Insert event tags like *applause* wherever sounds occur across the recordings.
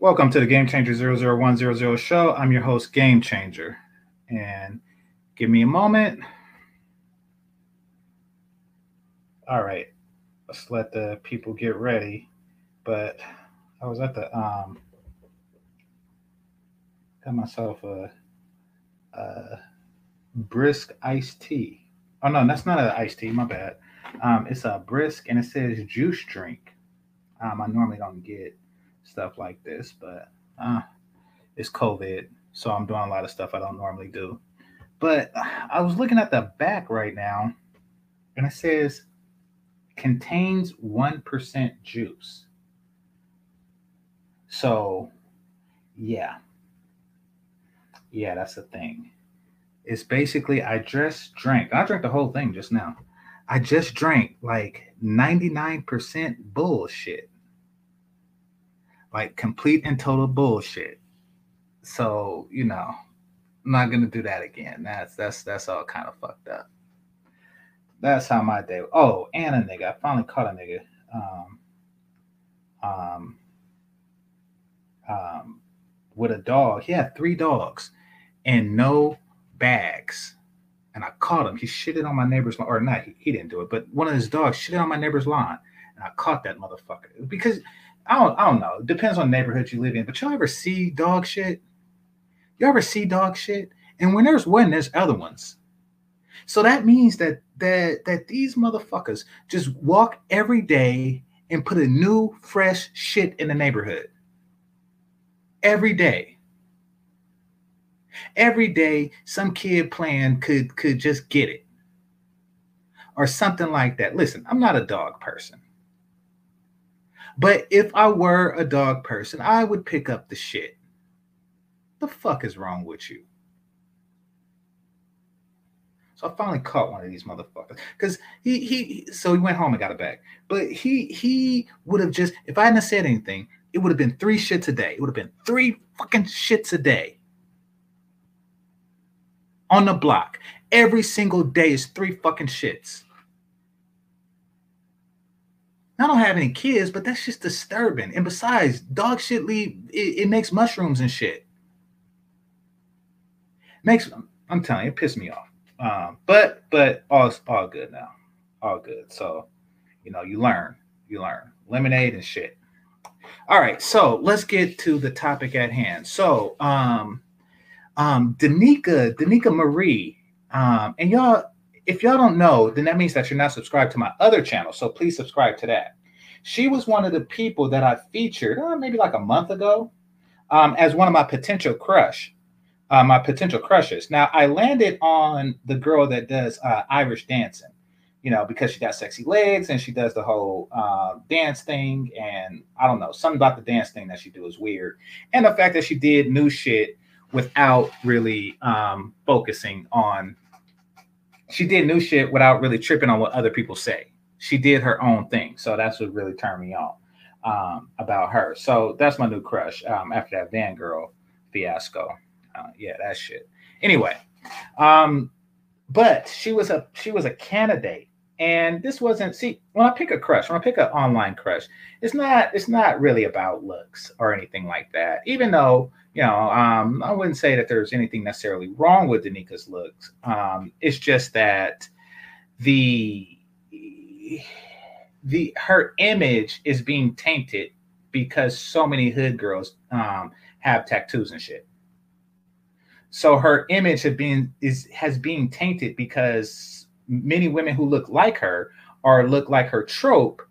Welcome to the Game Changer 00100 show. I'm your host, Game Changer. And give me a moment. All right, let's let the people get ready. But I was at the, um, got myself a, a brisk iced tea. Oh, no, that's not an iced tea, my bad. Um, it's a brisk and it says juice drink. Um, I normally don't get stuff like this, but uh, it's COVID, so I'm doing a lot of stuff I don't normally do. But I was looking at the back right now, and it says contains 1% juice. So, yeah. Yeah, that's the thing. It's basically, I just drank, I drank the whole thing just now. I just drank like 99% bullshit like complete and total bullshit. So, you know, I'm not gonna do that again. That's that's that's all kind of fucked up. That's how my day. Oh, and a nigga. I finally caught a nigga. Um, um, um, with a dog. He had three dogs and no bags. And I caught him. He shitted on my neighbor's lawn, or not. He, he didn't do it, but one of his dogs shitted on my neighbor's lawn, and I caught that motherfucker because I don't, I don't know. It depends on neighborhood you live in. But y'all ever see dog shit? You ever see dog shit? And when there's one, there's other ones. So that means that that that these motherfuckers just walk every day and put a new fresh shit in the neighborhood. Every day. Every day, some kid playing could could just get it. Or something like that. Listen, I'm not a dog person. But if I were a dog person, I would pick up the shit. The fuck is wrong with you? So I finally caught one of these motherfuckers because he he so he went home and got it back. But he he would have just if I hadn't said anything, it would have been three shits a day. It would have been three fucking shits a day on the block. Every single day is three fucking shits. I don't have any kids, but that's just disturbing. And besides, dog shit leave it, it makes mushrooms and shit. Makes I'm telling you, it pissed me off. Um, but but all all good now, all good. So you know, you learn, you learn. Lemonade and shit. All right, so let's get to the topic at hand. So um, um, DNieka, DNieka Marie, um, and y'all if y'all don't know, then that means that you're not subscribed to my other channel. So please subscribe to that. She was one of the people that I featured uh, maybe like a month ago um, as one of my potential crush, uh, my potential crushes. Now I landed on the girl that does uh, Irish dancing, you know, because she got sexy legs and she does the whole uh, dance thing. And I don't know, something about the dance thing that she do is weird, and the fact that she did new shit without really um, focusing on she did new shit without really tripping on what other people say. She did her own thing. So that's what really turned me on um, about her. So that's my new crush um, after that Van Girl fiasco. Uh, yeah, that shit. Anyway, um, but she was a she was a candidate, and this wasn't. See, when I pick a crush, when I pick an online crush, it's not it's not really about looks or anything like that. Even though you know, um, I wouldn't say that there's anything necessarily wrong with DNieka's looks. Um, it's just that the the her image is being tainted because so many hood girls um, have tattoos and shit. So her image has been is has been tainted because many women who look like her or look like her trope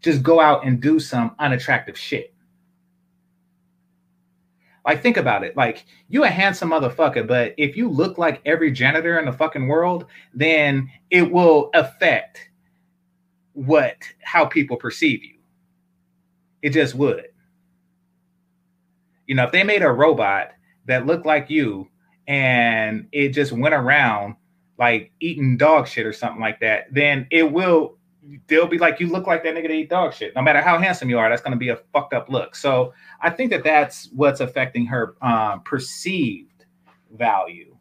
just go out and do some unattractive shit. Like, think about it. Like, you a handsome motherfucker, but if you look like every janitor in the fucking world, then it will affect what how people perceive you. It just would. You know, if they made a robot that looked like you and it just went around like eating dog shit or something like that, then it will they'll be like, you look like that nigga to eat dog shit. No matter how handsome you are, that's going to be a fucked up look. So I think that that's what's affecting her um, perceived value.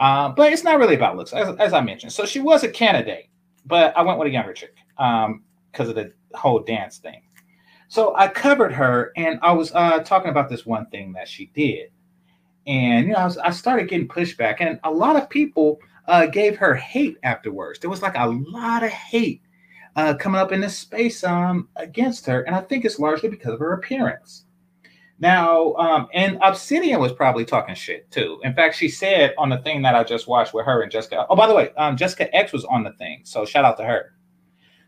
Um, but it's not really about looks, as, as, I mentioned. So she was a candidate, but I went with a younger chick because um, of the whole dance thing. So I covered her, and I was uh, talking about this one thing that she did, and you know, I, was, I started getting pushback, and a lot of people uh, gave her hate afterwards. There was like a lot of hate uh, coming up in this space um, against her, and I think it's largely because of her appearance. Now, um, and Obsidian was probably talking shit too. In fact, she said on the thing that I just watched with her and Jessica. Oh, by the way, um, Jessica X was on the thing, so shout out to her.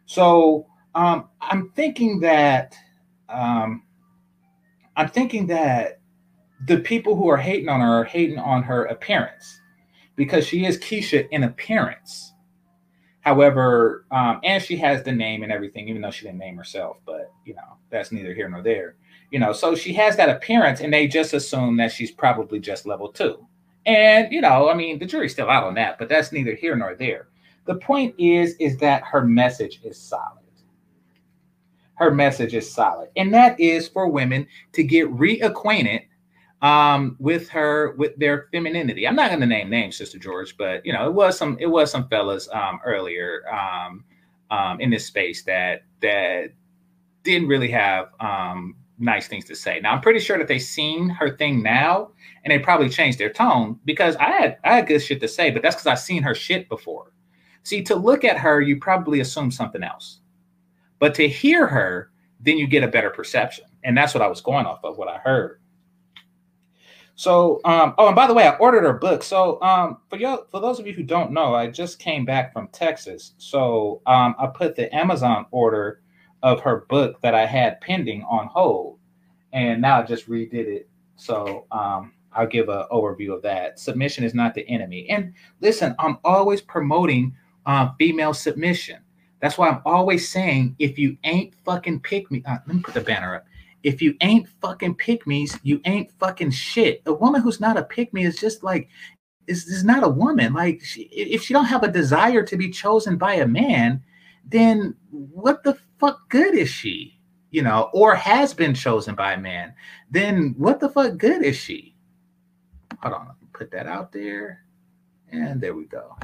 So um, I'm thinking that um, I'm thinking that the people who are hating on her are hating on her appearance because she is Keisha in appearance. However, um, and she has the name and everything, even though she didn't name herself, but you know, that's neither here nor there. You know, so she has that appearance, and they just assume that she's probably just level two. And you know, I mean, the jury's still out on that, but that's neither here nor there. The point is, is that her message is solid her message is solid. And that is for women to get reacquainted um, with her, with their femininity. I'm not going to name names, Sister George, but you know, it was some, it was some fellas um, earlier um, um, in this space that that didn't really have um, nice things to say. Now, I'm pretty sure that they seen her thing now, and they probably changed their tone because I had I had good shit to say, but that's because I've seen her shit before. See, to look at her, you probably assume something else. But to hear her, then you get a better perception. And that's what I was going off of, what I heard. So, um, oh, and by the way, I ordered her book. So, um, for y'all, for those of you who don't know, I just came back from Texas. So, um, I put the Amazon order of her book that I had pending on hold, and now I just redid it. So, um, I'll give an overview of that. Submission is not the enemy. And listen, I'm always promoting uh, female submission. That's why I'm always saying if you ain't fucking pick me, uh, let me put the banner up. If you ain't fucking me's, you ain't fucking shit. A woman who's not a me is just like is, is not a woman. Like she, if she don't have a desire to be chosen by a man, then what the fuck good is she? You know, or has been chosen by a man, then what the fuck good is she? Hold on, put that out there. And there we go.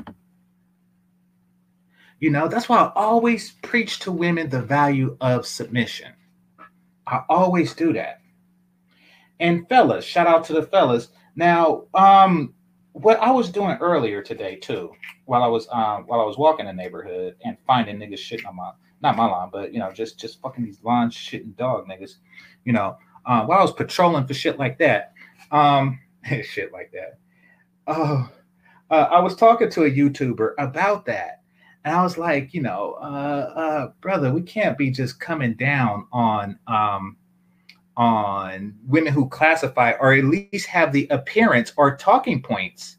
You know, that's why I always preach to women the value of submission. I always do that. And fellas, shout out to the fellas. Now, um, what I was doing earlier today too, while I was um while I was walking the neighborhood and finding niggas shitting on my not my lawn, but you know, just just fucking these lawn shitting dog niggas, you know, uh, while I was patrolling for shit like that, um, *laughs* shit like that. Oh, uh, I was talking to a YouTuber about that, and I was like, you know, uh, uh, brother, we can't be just coming down on um, on women who classify or at least have the appearance or talking points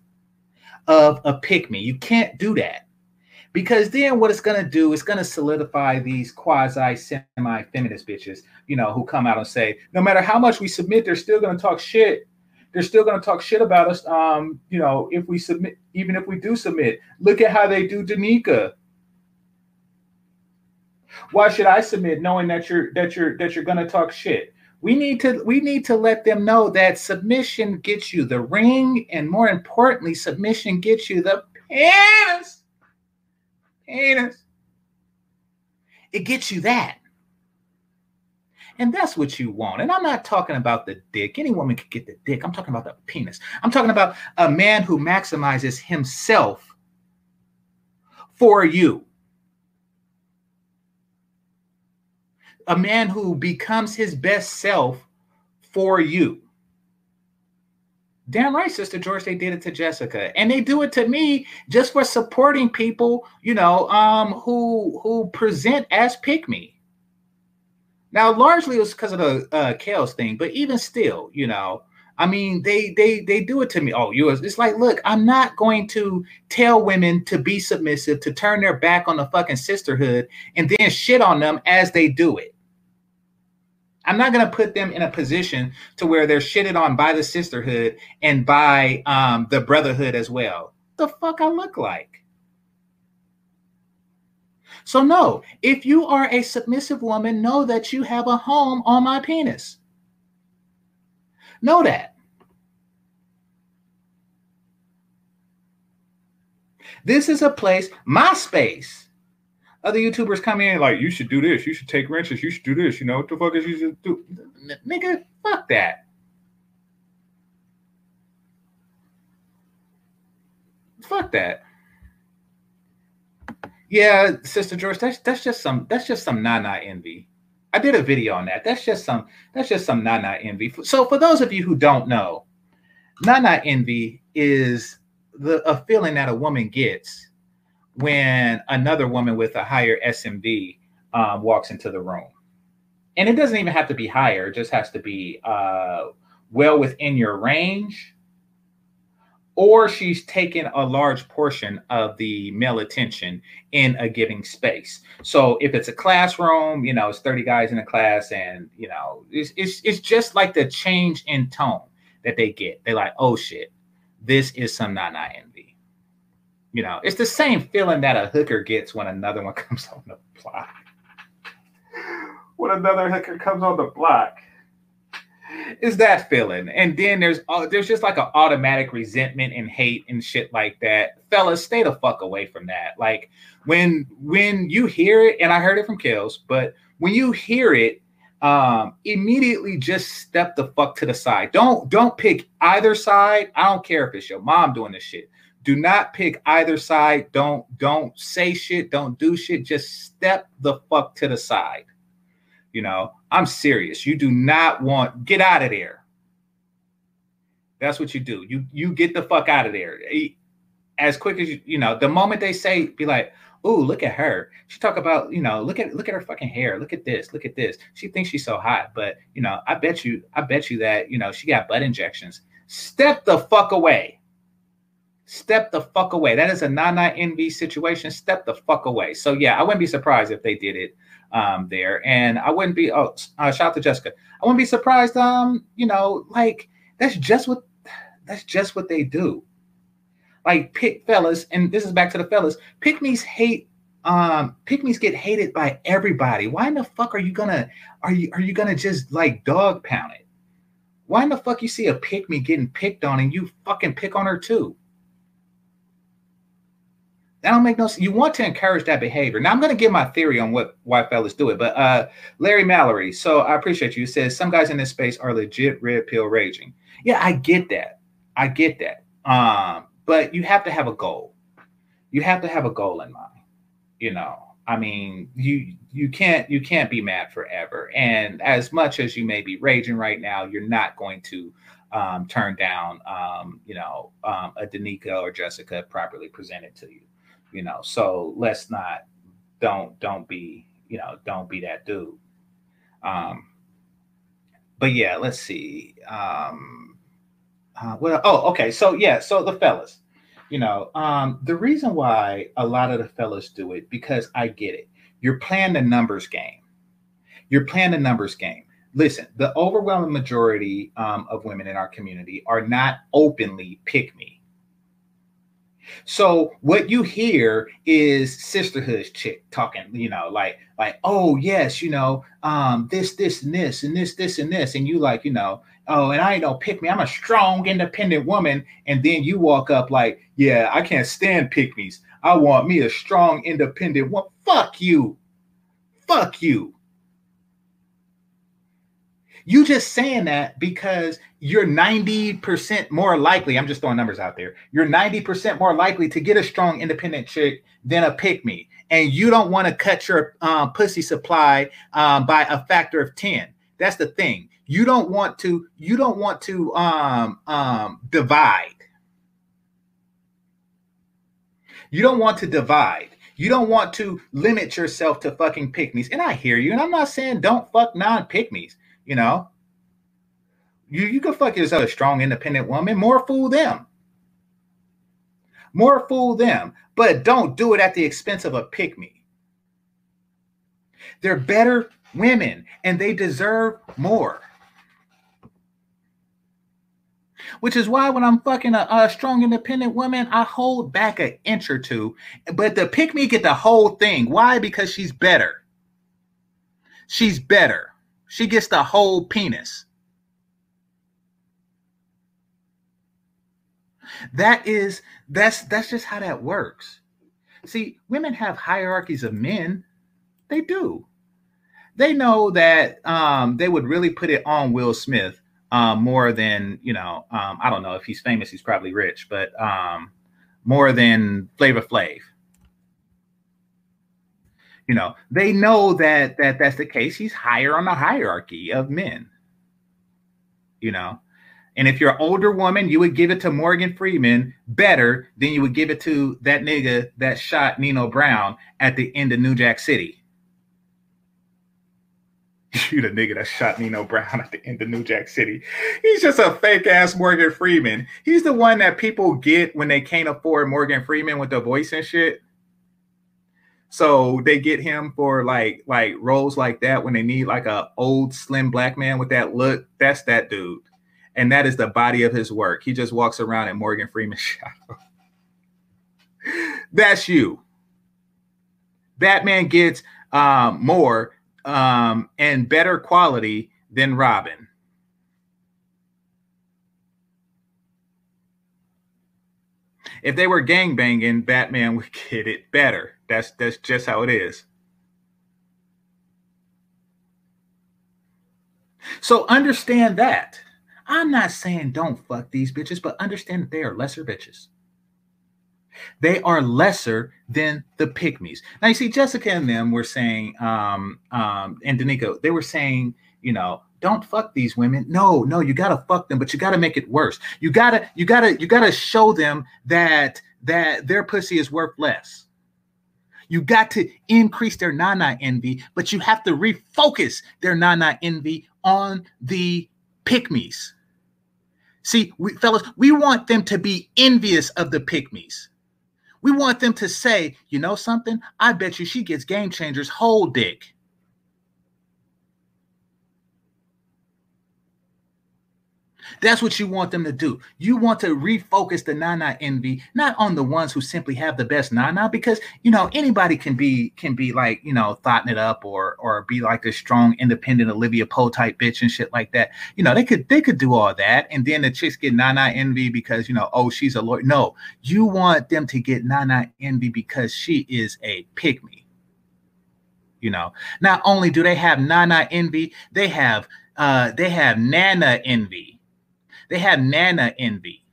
of a pick me. You can't do that because then what it's going to do is going to solidify these quasi semi feminist bitches, you know, who come out and say, no matter how much we submit, they're still going to talk shit. They're still going to talk shit about us. Um, you know, if we submit, even if we do submit, look at how they do DNieka. Why should I submit knowing that you're that you're that you're going to talk shit? We need to we need to let them know that submission gets you the ring, and more importantly, submission gets you the penis. Penis. It gets you that. And that's what you want. And I'm not talking about the dick. Any woman could get the dick. I'm talking about the penis. I'm talking about a man who maximizes himself for you. a man who becomes his best self for you. Damn right, Sister George, they did it to Jessica. And they do it to me just for supporting people, you know, um, who who present as pick me. Now, largely it was because of the uh thing, but even still, you know, I mean, they they they do it to me. Oh, you it's like, look, I'm not going to tell women to be submissive, to turn their back on the fucking sisterhood, and then shit on them as they do it. I'm not going to put them in a position to where they're shitted on by the sisterhood and by um, the brotherhood as well. The fuck I look like. So, no, if you are a submissive woman, know that you have a home on my penis. Know that. This is a place, my space, Other YouTubers come in like, you should do this, you should take wrenches, you should do this, you know what the fuck is you should do? Nigga, fuck that. Fuck that. Yeah, Sister George, that's that's just some that's just some nana envy. I did a video on that. That's just some that's just some nana envy. So for those of you who don't know, nana envy is the a feeling that a woman gets when another woman with a higher SMV um, walks into the room. And it doesn't even have to be higher, it just has to be uh, well within your range or she's taken a large portion of the male attention in a giving space. So if it's a classroom, you know, it's 30 guys in a class, and you know, it's it's, it's just like the change in tone that they get. They're like, oh shit, this is some nana envy. You know, it's the same feeling that a hooker gets when another one *laughs* comes on the block. When another hooker comes on the block is that feeling. And then there's uh, there's just like an automatic resentment and hate and shit like that. Fellas, stay the fuck away from that. Like when when you hear it, and I heard it from Kills, but when you hear it, um, immediately just step the fuck to the side. Don't don't pick either side. I don't care if it's your mom doing this shit. Do not pick either side. Don't don't say shit. Don't do shit. Just step the fuck to the side. You know, I'm serious. You do not want get out of there. That's what you do. You you get the fuck out of there. As quick as you, you know, the moment they say, be like, oh, look at her. She talk about, you know, look at look at her fucking hair. Look at this. Look at this. She thinks she's so hot, but you know, I bet you, I bet you that, you know, she got butt injections. Step the fuck away. Step the fuck away. That is a nana envy situation. Step the fuck away. So yeah, I wouldn't be surprised if they did it um, there. And I wouldn't be, oh, uh, shout out to Jessica. I wouldn't be surprised, um, you know, like that's just what, that's just what they do. Like pick fellas, and this is back to the fellas, pick me's hate, um, pick me's get hated by everybody. Why in the fuck are you gonna, are you, are you gonna just like dog pound it? Why in the fuck you see a pick me getting picked on and you fucking pick on her too? That don't make no sense. You want to encourage that behavior. Now I'm going to give my theory on what why fellas do it, but uh, Larry Mallory. So I appreciate you. Says some guys in this space are legit red pill raging. Yeah, I get that. I get that. Um, but you have to have a goal. You have to have a goal in mind. You know, I mean, you you can't you can't be mad forever. And as much as you may be raging right now, you're not going to um, turn down, um, you know, um, a DNieka or Jessica properly presented to you you know. So let's not don't don't be you know don't be that dude. Um, but yeah, let's see. Um, uh, well, oh, okay. So yeah, so the fellas, you know, um, the reason why a lot of the fellas do it because I get it. You're playing the numbers game. You're playing the numbers game. Listen, the overwhelming majority um, of women in our community are not openly pick me. So what you hear is sisterhood chick talking, you know, like like oh yes, you know, um, this this and this and this this and this, and you like, you know, oh, and I ain't no pick me. I'm a strong, independent woman, and then you walk up like, yeah, I can't stand pick me's. I want me a strong, independent one. Fuck you, fuck you. You just saying that because you're 90% more likely. I'm just throwing numbers out there. You're 90% more likely to get a strong independent chick than a pick me. And you don't want to cut your um, pussy supply um, by a factor of 10. That's the thing. You don't want to, you don't want to um, um, divide. You don't want to divide. You don't want to limit yourself to fucking pick me's. And I hear you. And I'm not saying don't fuck non me's. You know, you you can fuck yourself a strong, independent woman. More fool them. More fool them. But don't do it at the expense of a pick me. They're better women and they deserve more. Which is why when I'm fucking a, a, strong, independent woman, I hold back an inch or two. But the pick me get the whole thing. Why? Because she's better. She's better. She gets the whole penis. That is that's that's just how that works. See, women have hierarchies of men. They do. They know that um, they would really put it on Will Smith um, more than you know. Um, I don't know if he's famous; he's probably rich, but um, more than Flavor Flav. You know, they know that that that's the case. He's higher on the hierarchy of men. You know, and if you're an older woman, you would give it to Morgan Freeman better than you would give it to that nigga that shot Nino Brown at the end of New Jack City. *laughs* You the nigga that shot Nino Brown at the end of New Jack City. He's just a fake ass Morgan Freeman. He's the one that people get when they can't afford Morgan Freeman with the voice and shit. So they get him for like like roles like that when they need like a old slim black man with that look. That's that dude and that is the body of his work. He just walks around in Morgan Freeman's *laughs* shadow. That's you. Batman gets um, more um, and better quality than Robin. If they were gang banging, Batman *laughs* would get it better. That's that's just how it is. So understand that. I'm not saying don't fuck these bitches, but understand that they are lesser bitches. They are lesser than the pygmies. Now you see, Jessica and them were saying, um, um, and DNieka, they were saying, you know, don't fuck these women. No, no, you gotta fuck them, but you gotta make it worse. You gotta, you gotta, you gotta show them that that their pussy is worth less. You got to increase their nana envy, but you have to refocus their nana envy on the pygmies. See, we, fellas, we want them to be envious of the pygmies. We want them to say, you know something? I bet you she gets game changers whole dick. That's what you want them to do. You want to refocus the Nana envy, not on the ones who simply have the best Nana, because you know anybody can be can be like you know thoughting it up or or be like a strong, independent Olivia Pope type bitch and shit like that. You know they could they could do all that, and then the chicks get Nana envy because you know oh she's a lawyer. No, you want them to get Nana envy because she is a pygmy. You know, not only do they have Nana envy, they have uh they have Nana envy they had Nana envy.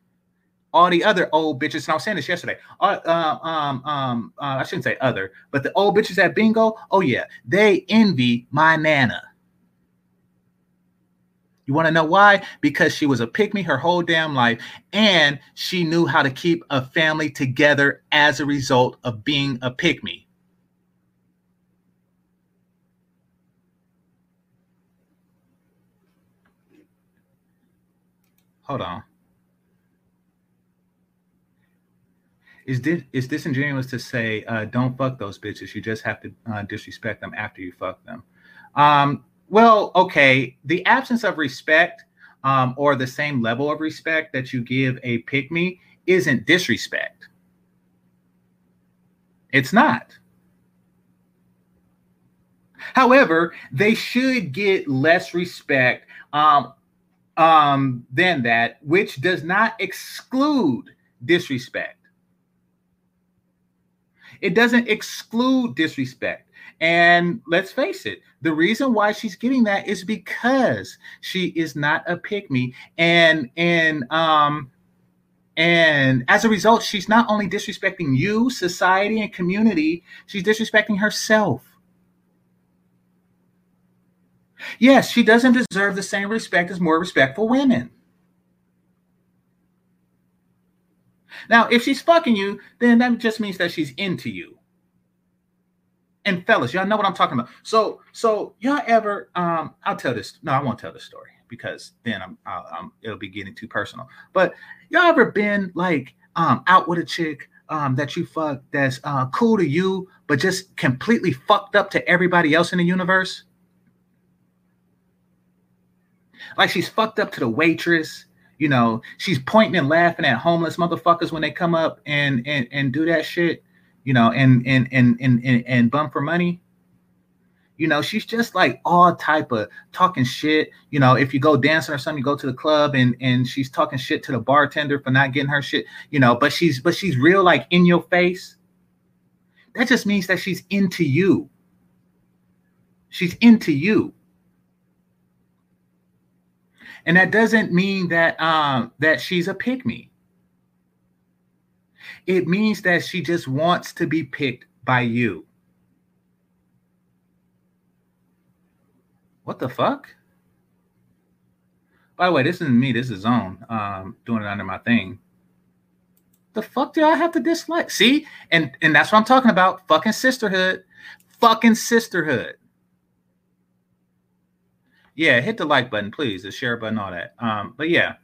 All the other old bitches, and I was saying this yesterday. Uh, uh, um, um, uh, I shouldn't say other, but the old bitches at bingo, oh yeah, they envy my Nana. You want to know why? Because she was a pygmy her whole damn life, and she knew how to keep a family together as a result of being a pygmy. Hold on. Is this is disingenuous to say uh, don't fuck those bitches? You just have to uh, disrespect them after you fuck them. Um, well, okay. The absence of respect um, or the same level of respect that you give a pygmy isn't disrespect. It's not. However, they should get less respect um, um, than that, which does not exclude disrespect. It doesn't exclude disrespect. And let's face it, the reason why she's getting that is because she is not a pygmy. And and um and as a result, she's not only disrespecting you, society, and community, she's disrespecting herself. Yes, she doesn't deserve the same respect as more respectful women. Now, if she's fucking you, then that just means that she's into you. And fellas, y'all know what I'm talking about. So, so y'all ever? Um, I'll tell this. No, I won't tell the story because then I'm, I'll, I'm, it'll be getting too personal. But y'all ever been like um out with a chick um that you fuck that's uh cool to you, but just completely fucked up to everybody else in the universe? Like she's fucked up to the waitress. You know, she's pointing and laughing at homeless motherfuckers when they come up and and and do that shit. You know, and and and and and, and bum for money. You know, she's just like all type of talking shit. You know, if you go dancing or something, you go to the club and and she's talking shit to the bartender for not getting her shit. You know, but she's but she's real like in your face. That just means that she's into you. She's into you. And that doesn't mean that um, that she's a me. It means that she just wants to be picked by you. What the fuck? By the way, this isn't me. This is Zone um, doing it under my thing. The fuck do I have to dislike? See, and and that's what I'm talking about. Fucking sisterhood, fucking sisterhood. Yeah, hit the like button, please, the share button, all that. Um, but yeah,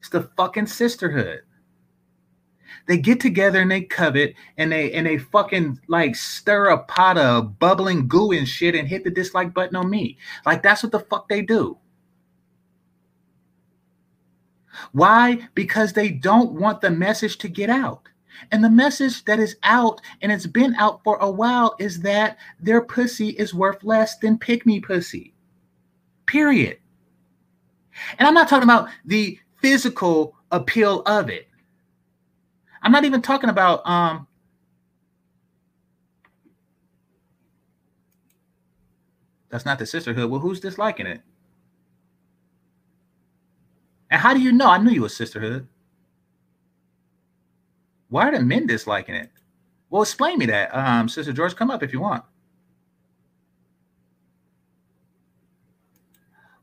it's the fucking sisterhood. They get together and they covet and they and they fucking like stir a pot of bubbling goo and shit and hit the dislike button on me. Like that's what the fuck they do. Why? Because they don't want the message to get out. And the message that is out and it's been out for a while is that their pussy is worth less than pick me pussy. Period. And I'm not talking about the physical appeal of it. I'm not even talking about um That's not the sisterhood. Well, who's disliking it? And how do you know? I knew you were sisterhood. Why are the men disliking it? Well, explain me that. Um, Sister George, come up if you want.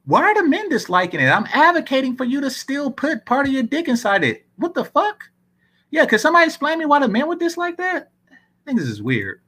Why are the men disliking it? I'm advocating for you to still put part of your dick inside it. What the fuck? Yeah, could somebody explain me why the men would dislike that? I think this is weird.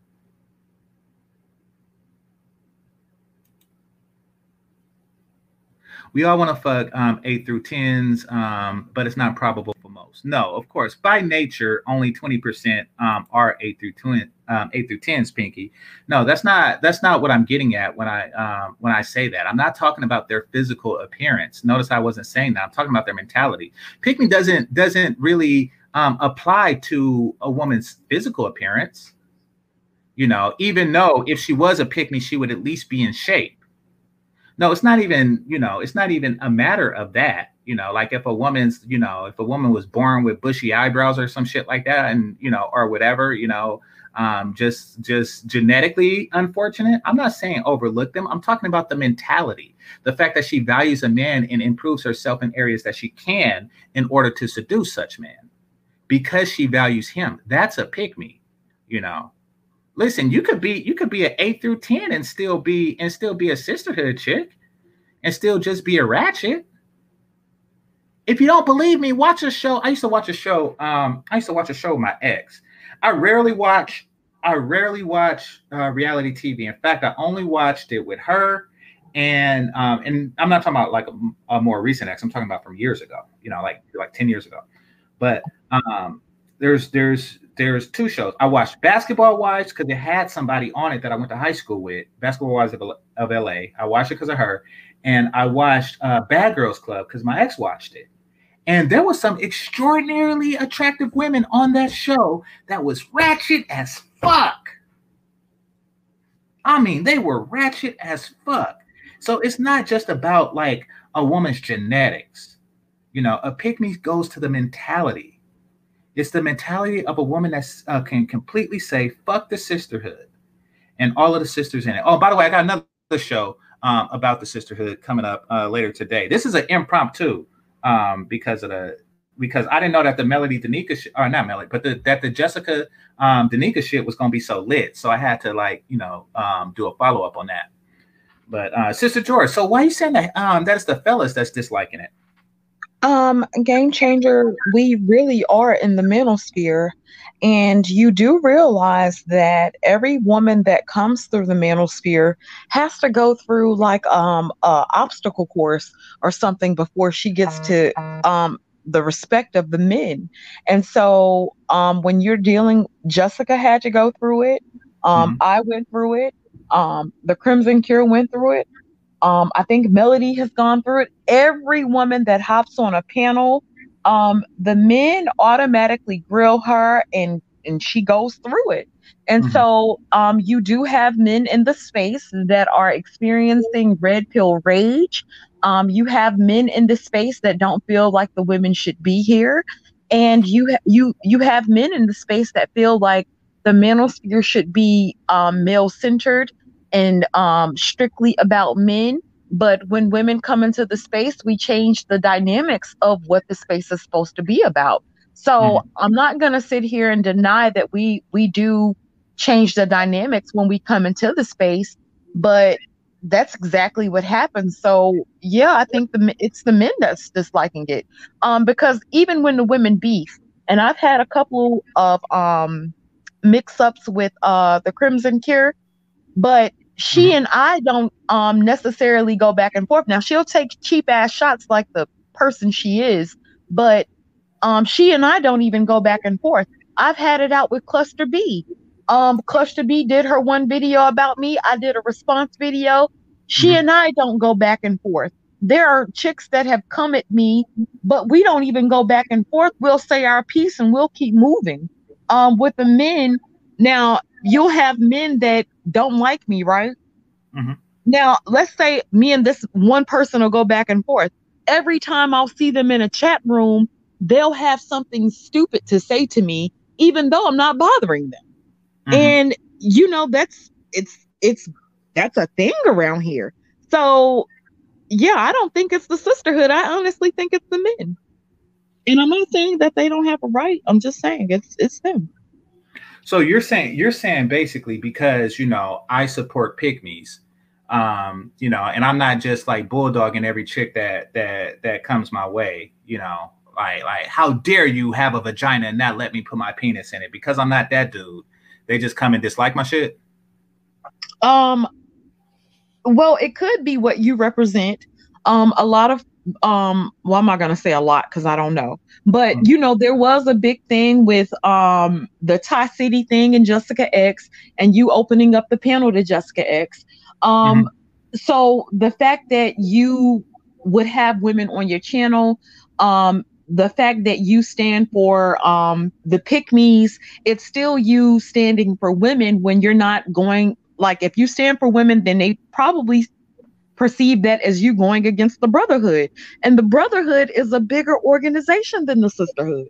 We all want to fuck um, eight through tens, um, but it's not probable for most. No, of course, by nature, only twenty percent um, are eight through ten, um, eight through tens, Pinky. No, that's not that's not what I'm getting at when I um, when I say that. I'm not talking about their physical appearance. Notice I wasn't saying that. I'm talking about their mentality. Pick me doesn't doesn't really um, apply to a woman's physical appearance. You know, even though if she was a pick me, she would at least be in shape. No, it's not even, you know, it's not even a matter of that. You know, like if a woman's, you know, if a woman was born with bushy eyebrows or some shit like that, and you know, or whatever, you know, um, just just genetically unfortunate. I'm not saying overlook them. I'm talking about the mentality, the fact that she values a man and improves herself in areas that she can in order to seduce such man because she values him. That's a pick me, you know. Listen, you could be you could be an eight through ten and still be and still be a sisterhood chick and still just be a ratchet. If you don't believe me, watch a show. I used to watch a show. Um, I used to watch a show with my ex. I rarely watch. I rarely watch uh, reality TV. In fact, I only watched it with her, and um, and I'm not talking about like a, a more recent ex. I'm talking about from years ago. You know, like like ten years ago. But um, there's there's there's two shows. I watched Basketball Wives because it had somebody on it that I went to high school with. Basketball Wives of, of LA. I watched it because of her, and I watched uh, Bad Girls Club because my ex watched it. And there was some extraordinarily attractive women on that show that was ratchet as fuck. I mean, they were ratchet as fuck. So it's not just about like a woman's genetics. You know, a me goes to the mentality. It's the mentality of a woman that uh, can completely say, fuck the sisterhood and all of the sisters in it. Oh, by the way, I got another show um, about the sisterhood coming up uh, later today. This is an impromptu um, because of the because I didn't know that the Melody DNieka sh- or not Melody, but the, that the Jessica um, DNieka shit was gonna be so lit. So I had to like you know um, do a follow up on that. But uh, Sister George, so why are you saying that um, that's the fellas that's disliking it? Um, game changer, we really are in the manosphere. And you do realize that every woman that comes through the manosphere has to go through like um a obstacle course or something before she gets to um the respect of the men. And so um when you're dealing Jessica had to go through it. Um mm-hmm. I went through it. Um the Crimson Cure went through it. Um, I think Melody has gone through it. Every woman that hops on a panel, um, the men automatically grill her and and she goes through it. And mm-hmm. so um, you do have men in the space that are experiencing red pill rage. Um, you have men in the space that don't feel like the women should be here. And you ha- you you have men in the space that feel like the manosphere should be um, male centered and um, strictly about men. But when women come into the space, we change the dynamics of what the space is supposed to be about. So mm-hmm. I'm not going to sit here and deny that we we do change the dynamics when we come into the space, but that's exactly what happens. So yeah, I think the it's the men that's disliking it. Um, because even when the women beef, and I've had a couple of um mix-ups with uh the Crimson Cure, but she mm-hmm. and I don't um necessarily go back and forth. Now she'll take cheap ass shots like the person she is, but um she and I don't even go back and forth. I've had it out with Cluster B. Um, Cluster B did her one video about me. I did a response video. She mm-hmm. and I don't go back and forth. There are chicks that have come at me, but we don't even go back and forth. We'll say our piece and we'll keep moving. Um, with the men, now you'll have men that don't like me, right? Mm-hmm. Now, let's say me and this one person will go back and forth. Every time I'll see them in a chat room, they'll have something stupid to say to me, even though I'm not bothering them. Mm-hmm. And you know, that's it's it's that's a thing around here. So yeah, I don't think it's the sisterhood. I honestly think it's the men. And I'm not saying that they don't have a right. I'm just saying it's it's them. So you're saying you're saying basically because you know I support pygmies, um, you know, and I'm not just like bulldogging every chick that that that comes my way, you know, like like how dare you have a vagina and not let me put my penis in it because I'm not that dude. They just come and dislike my shit. Um, well, it could be what you represent. Um, a lot of um well i'm not going to say a lot because i don't know but mm-hmm. you know there was a big thing with um the Ty City thing and Jessica X and you opening up the panel to Jessica X um mm-hmm. so the fact that you would have women on your channel um the fact that you stand for um the pick me's it's still you standing for women when you're not going like if you stand for women, then they probably perceive that as you going against the brotherhood. And the brotherhood is a bigger organization than the sisterhood.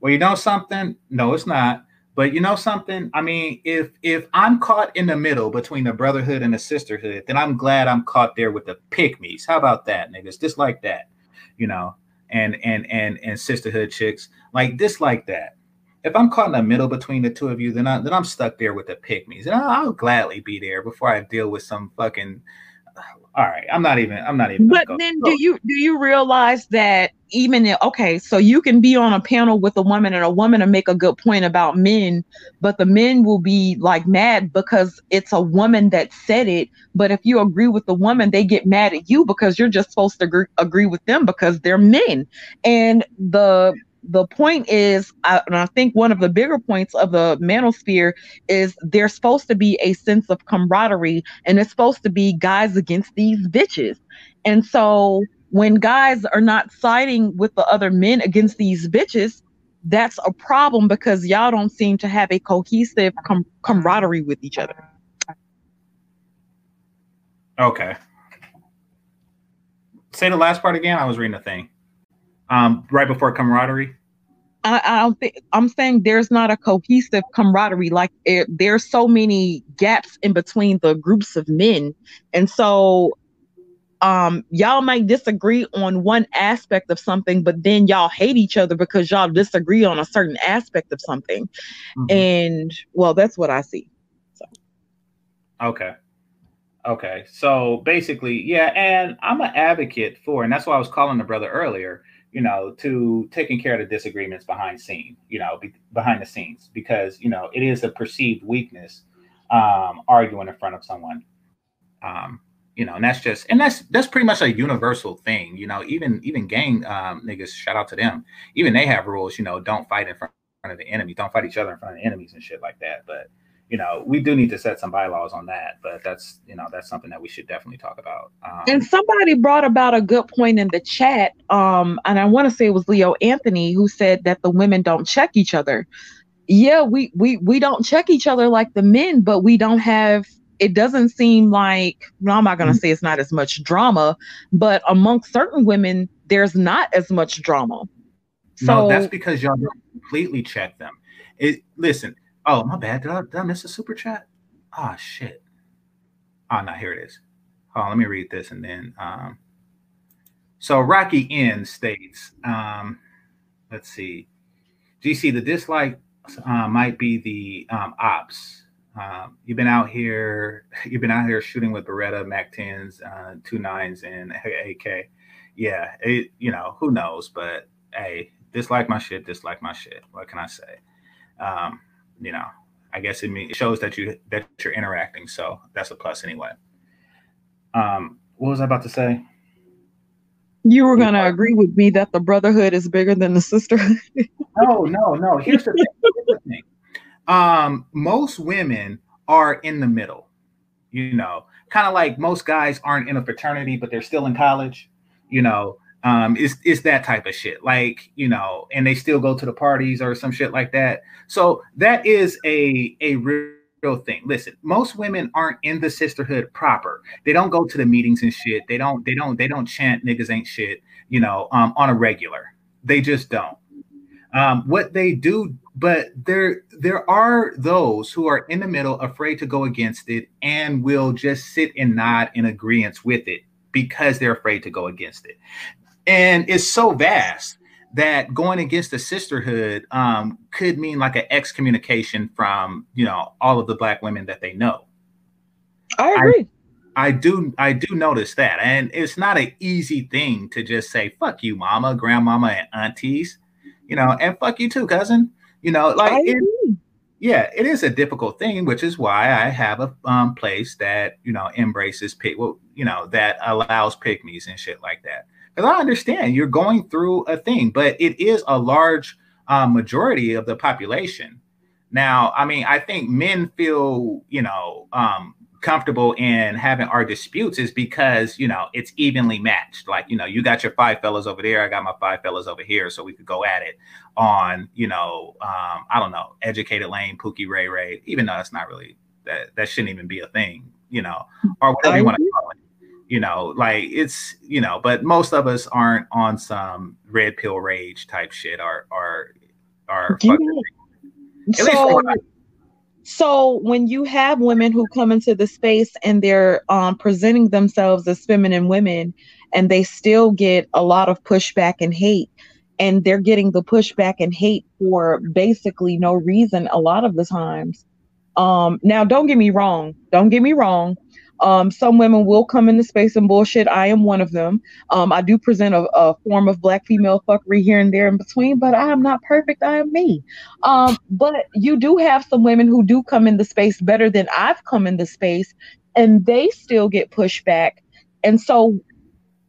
Well, you know something? No, it's not. But you know something? I mean, if if I'm caught in the middle between the brotherhood and the sisterhood, then I'm glad I'm caught there with the pygmies. How about that, niggas? Just like that, you know, and and and and sisterhood chicks like this like that if I'm caught in the middle between the two of you, then I then I'm stuck there with the pygmies, and I'll, I'll gladly be there before I deal with some fucking. *sighs* All right, I'm not even. I'm not even. But then, do you do you realize that even if, okay, so you can be on a panel with a woman and a woman to make a good point about men, but the men will be like mad because it's a woman that said it. But if you agree with the woman, they get mad at you because you're just supposed to agree, agree with them because they're men. And the the point is, I, and I think one of the bigger points of the manosphere is there's supposed to be a sense of camaraderie, and it's supposed to be guys against these bitches. And so when guys are not siding with the other men against these bitches, that's a problem because y'all don't seem to have a cohesive com- camaraderie with each other. Okay. Say the last part again. I was reading a thing um, right before camaraderie? I, I don't think I'm saying there's not a cohesive camaraderie. Like it, there's so many gaps in between the groups of men, and so um y'all might disagree on one aspect of something but then y'all hate each other because y'all disagree on a certain aspect of something mm-hmm. and well that's what i see so okay okay so basically yeah and i'm an advocate for and that's why i was calling the brother earlier you know, to taking care of the disagreements behind scene, you know, be, behind the scenes, because you know it is a perceived weakness um, arguing in front of someone. Um, you know, and that's just and that's that's pretty much a universal thing. You know, even even gang um, niggas, shout out to them. Even they have rules. You know, don't fight in front of the enemy, don't fight each other in front of the enemies and shit like that. But you know, we do need to set some bylaws on that, but that's, you know, that's something that we should definitely talk about. Um, and somebody brought about a good point in the chat. Um, and I want to say it was Leo Anthony who said that the women don't check each other. Yeah, we, we, we don't check each other like the men, but we don't have, it doesn't seem like, well, I'm not going to mm-hmm. say it's not as much drama, but amongst certain women, there's not as much drama. So no, that's because y'all don't completely check them It listen. Oh, my bad. Did I, did I miss a super chat? Oh shit. Oh no, here it is. Oh, let me read this and then um so Rocky N states, um, let's see, GC, the dislike uh, might be the um, ops. Um, you've been out here, *laughs* you've been out here shooting with Beretta, Mac 10s, uh, two nines, and AK. Yeah, it, you know, who knows? But hey, dislike my shit, dislike my shit. What can I say? Um, you know, I guess it, it shows that you that you're interacting, so that's a plus anyway. Um, what was I about to say? You were going to agree with me that the brotherhood is bigger than the sisterhood. *laughs* no, no, no. Here's the, thing. Here's the thing. Um, most women are in the middle, you know, kind of like most guys aren't in a fraternity, but they're still in college, you know. Um, it's, it's that type of shit, like you know, and they still go to the parties or some shit like that. So that is a a real thing. Listen, most women aren't in the sisterhood proper. They don't go to the meetings and shit. They don't, they don't, they don't chant niggas ain't shit, you know, um, on a regular. They just don't. Um, what they do, but there there are those who are in the middle, afraid to go against it, and will just sit and nod in agreement with it because they're afraid to go against it. And it's so vast that going against the sisterhood um, could mean like an excommunication from you know all of the black women that they know. I agree. I, I do I do notice that, and it's not an easy thing to just say "fuck you, mama, grandmama, and aunties," you know, and "fuck you too, cousin." You know, like it, yeah, it is a difficult thing, which is why I have a um, place that you know embraces pick, well, you know, that allows pick mes and shit like that. Because I understand you're going through a thing, but it is a large uh, majority of the population. Now, I mean, I think men feel, you know, um, comfortable in having our disputes is because, you know, it's evenly matched. Like, you know, you got your five fellas over there, I got my five fellas over here, so we could go at it on, you know, um, I don't know, educated lane, Pookie Ray Ray, even though it's not really that that shouldn't even be a thing, you know, or whatever you want to call it you know like it's you know but most of us aren't on some red pill rage type shit or or or so, so when you have women who come into the space and they're um, presenting themselves as feminine women and they still get a lot of pushback and hate and they're getting the pushback and hate for basically no reason a lot of the times um, now don't get me wrong don't get me wrong um, some women will come into space and bullshit. I am one of them. Um, I do present a, a, form of black female fuckery here and there in between, but I am not perfect. I am me. Um, but you do have some women who do come in the space better than I've come in the space, and they still get pushed back. And so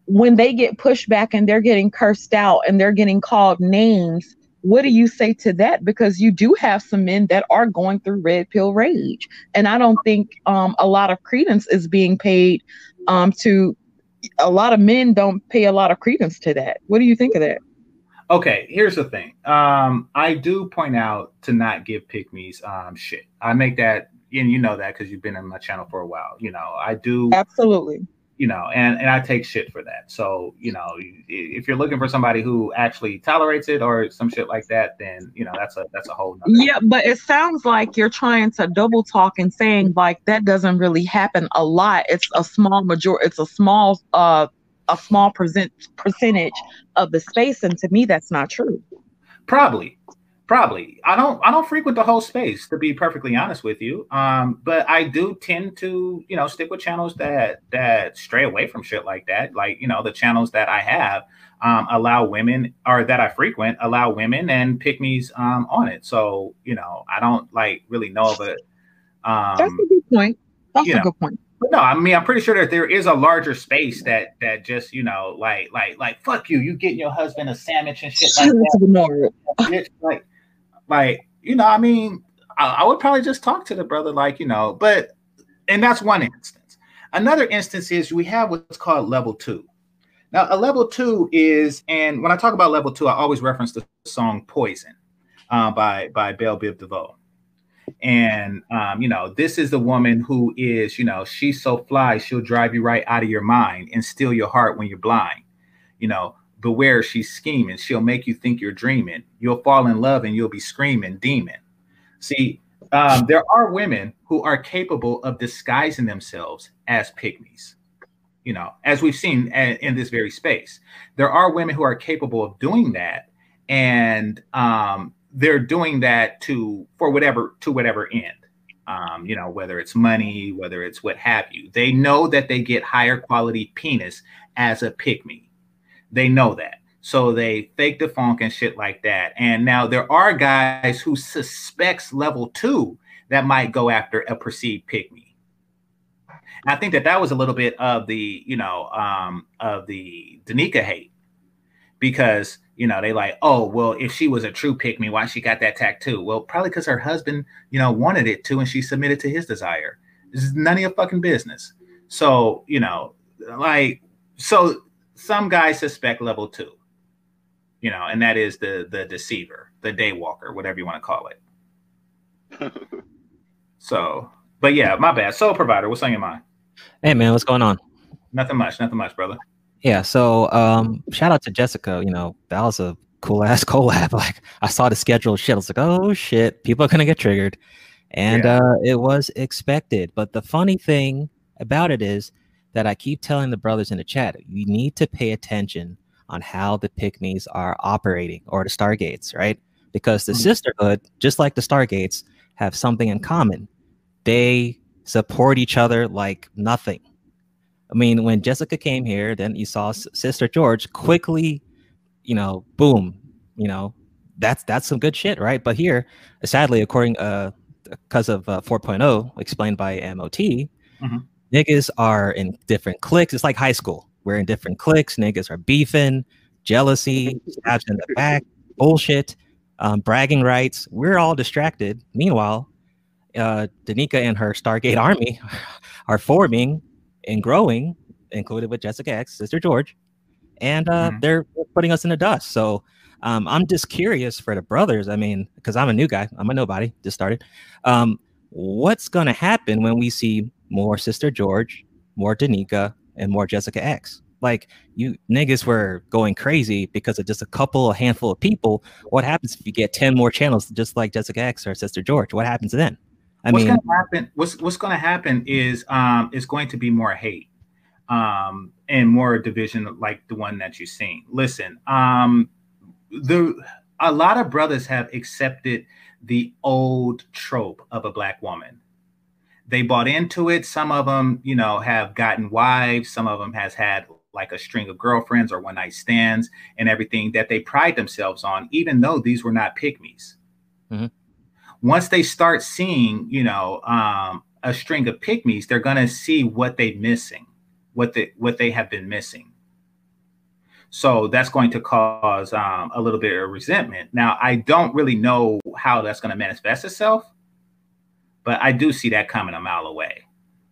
when they get pushed back and they're getting cursed out and they're getting called names, what do you say to that? Because you do have some men that are going through red pill rage. And I don't think um, a lot of credence is being paid um, to a lot of men don't pay a lot of credence to that. What do you think of that? Okay, here's the thing. Um, I do point out to not give pick mes um, shit. I make that, and you know that because you've been on my channel for a while. You know, I do absolutely you know, and and I take shit for that. So you know, if you're looking for somebody who actually tolerates it or some shit like that, then you know that's a that's a whole. Yeah, but it sounds like you're trying to double talk and saying like that doesn't really happen a lot. It's a small major. It's a small uh a small percent percentage of the space, and to me that's not true. Probably, Probably. I don't I don't frequent the whole space to be perfectly honest with you. Um, but I do tend to, you know, stick with channels that that stray away from shit like that. Like, you know, the channels that I have um, allow women or that I frequent allow women and pick mes um on it. So, you know, I don't like really know of it. Um, That's a good point. That's a know. good point. But no, I mean, I'm pretty sure that there is a larger space that that just you know, like like like fuck you, you getting your husband a sandwich and shit like that. like like, you know, I mean, I, I would probably just talk to the brother, like, you know, but, and that's one instance. Another instance is we have what's called level two. Now, a level two is, and when I talk about level two, I always reference the song Poison uh, by, by Bell Biv DeVoe. And, um, you know, this is the woman who is, you know, she's so fly, she'll drive you right out of your mind and steal your heart when you're blind. You know, beware she's scheming she'll make you think you're dreaming you'll fall in love and you'll be screaming demon See, um, there are women who are capable of disguising themselves as pick mes. You know, as we've seen in this very space, there are women who are capable of doing that, and um, they're doing that to for whatever to whatever end. Um, you know, whether it's money, whether it's what have you. They know that they get higher quality penis as a pick me. They know that. So they fake the funk and shit like that. And now there are guys who suspects level two that might go after a perceived pick me. I think that that was a little bit of the, you know, um, of the DNieka hate because, you know, they like, oh, well, if she was a true pick me, why she got that tattoo? Well, probably because her husband, you know, wanted it to and she submitted to his desire. This is none of your fucking business. So, you know, like, so some guys suspect level two you know, and that is the the deceiver, the daywalker, whatever you want to call it. *laughs* so, but yeah, my bad. Soul provider, what's on your mind? Hey man, what's going on? Nothing much, nothing much, brother. Yeah, so um shout out to Jessica, you know, that was a cool ass *laughs* collab. Like I saw the schedule shit. I was like, oh shit, people are gonna get triggered. And yeah. uh it was expected. But the funny thing about it is that I keep telling the brothers in the chat, you need to pay attention on how the pick mes are operating or the stargates, right? Because the mm-hmm. sisterhood, just like the stargates, have something in common. They support each other like nothing. I mean, when Jessica came here, then you saw Sister George quickly, you know, boom, you know, that's that's some good shit, right? But here, sadly, according uh because of uh, 4.0 explained by MOT, mm-hmm. Niggas are in different cliques. It's like high school. We're in different cliques. Niggas are beefing, jealousy, stabs in the back, bullshit, um, bragging rights. We're all distracted. Meanwhile, uh, DNieka and her Stargate *laughs* army *laughs* are forming and growing, included with Jessica X, Sister George, and uh, mm-hmm. they're putting us in the dust. So um, I'm just curious for the brothers. I mean, because I'm a new guy, I'm a nobody, just started. Um, what's going to happen when we see more Sister George, more DNieka, and more Jessica X. Like you niggas were going crazy because of just a couple, a handful of people. What happens if you get 10 more channels just like Jessica X or Sister George? What happens then? I what's mean gonna happen what's what's gonna happen is um it's going to be more hate um and more division like the one that you've seen. Listen, um the a lot of brothers have accepted the old trope of a black woman they bought into it. Some of them, you know, have gotten wives. Some of them has had like a string of girlfriends or one night stands and everything that they pride themselves on, even though these were not pick mes. Mm-hmm. Once they start seeing, you know, um, a string of pick mes, they're going to see what they're missing, what they what they have been missing. So that's going to cause um, a little bit of resentment. Now, I don't really know how that's going to manifest itself but I do see that coming a mile away.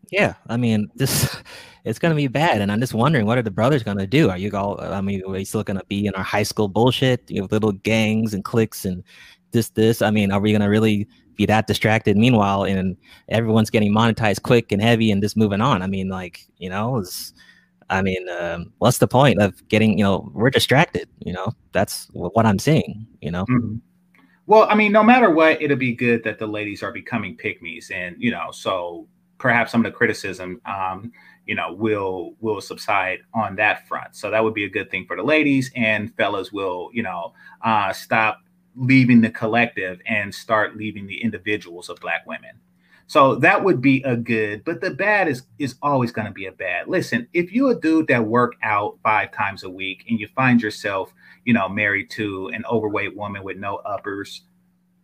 Yeah, I mean, *laughs* this it's gonna be bad, and I'm just wondering what are the brothers gonna do? Are you all? I mean, are we still gonna be in our high school bullshit? You have little gangs and cliques and this, this. I mean, are we gonna really be that distracted? Meanwhile, and everyone's getting monetized quick and heavy and just moving on. I mean, like you know, I mean, um, what's the point of getting? You know, we're distracted. You know, that's what I'm seeing. You know. Mm-hmm. Well, I mean, no matter what, it'll be good that the ladies are becoming pick mes, and you know, so perhaps some of the criticism, um, you know, will will subside on that front. So that would be a good thing for the ladies, and fellas will, you know, uh, stop leaving the collective and start leaving the individuals of Black women. So that would be a good, but the bad is is always going to be a bad. Listen, if you're a dude that work out five times a week and you find yourself you know, married to an overweight woman with no uppers.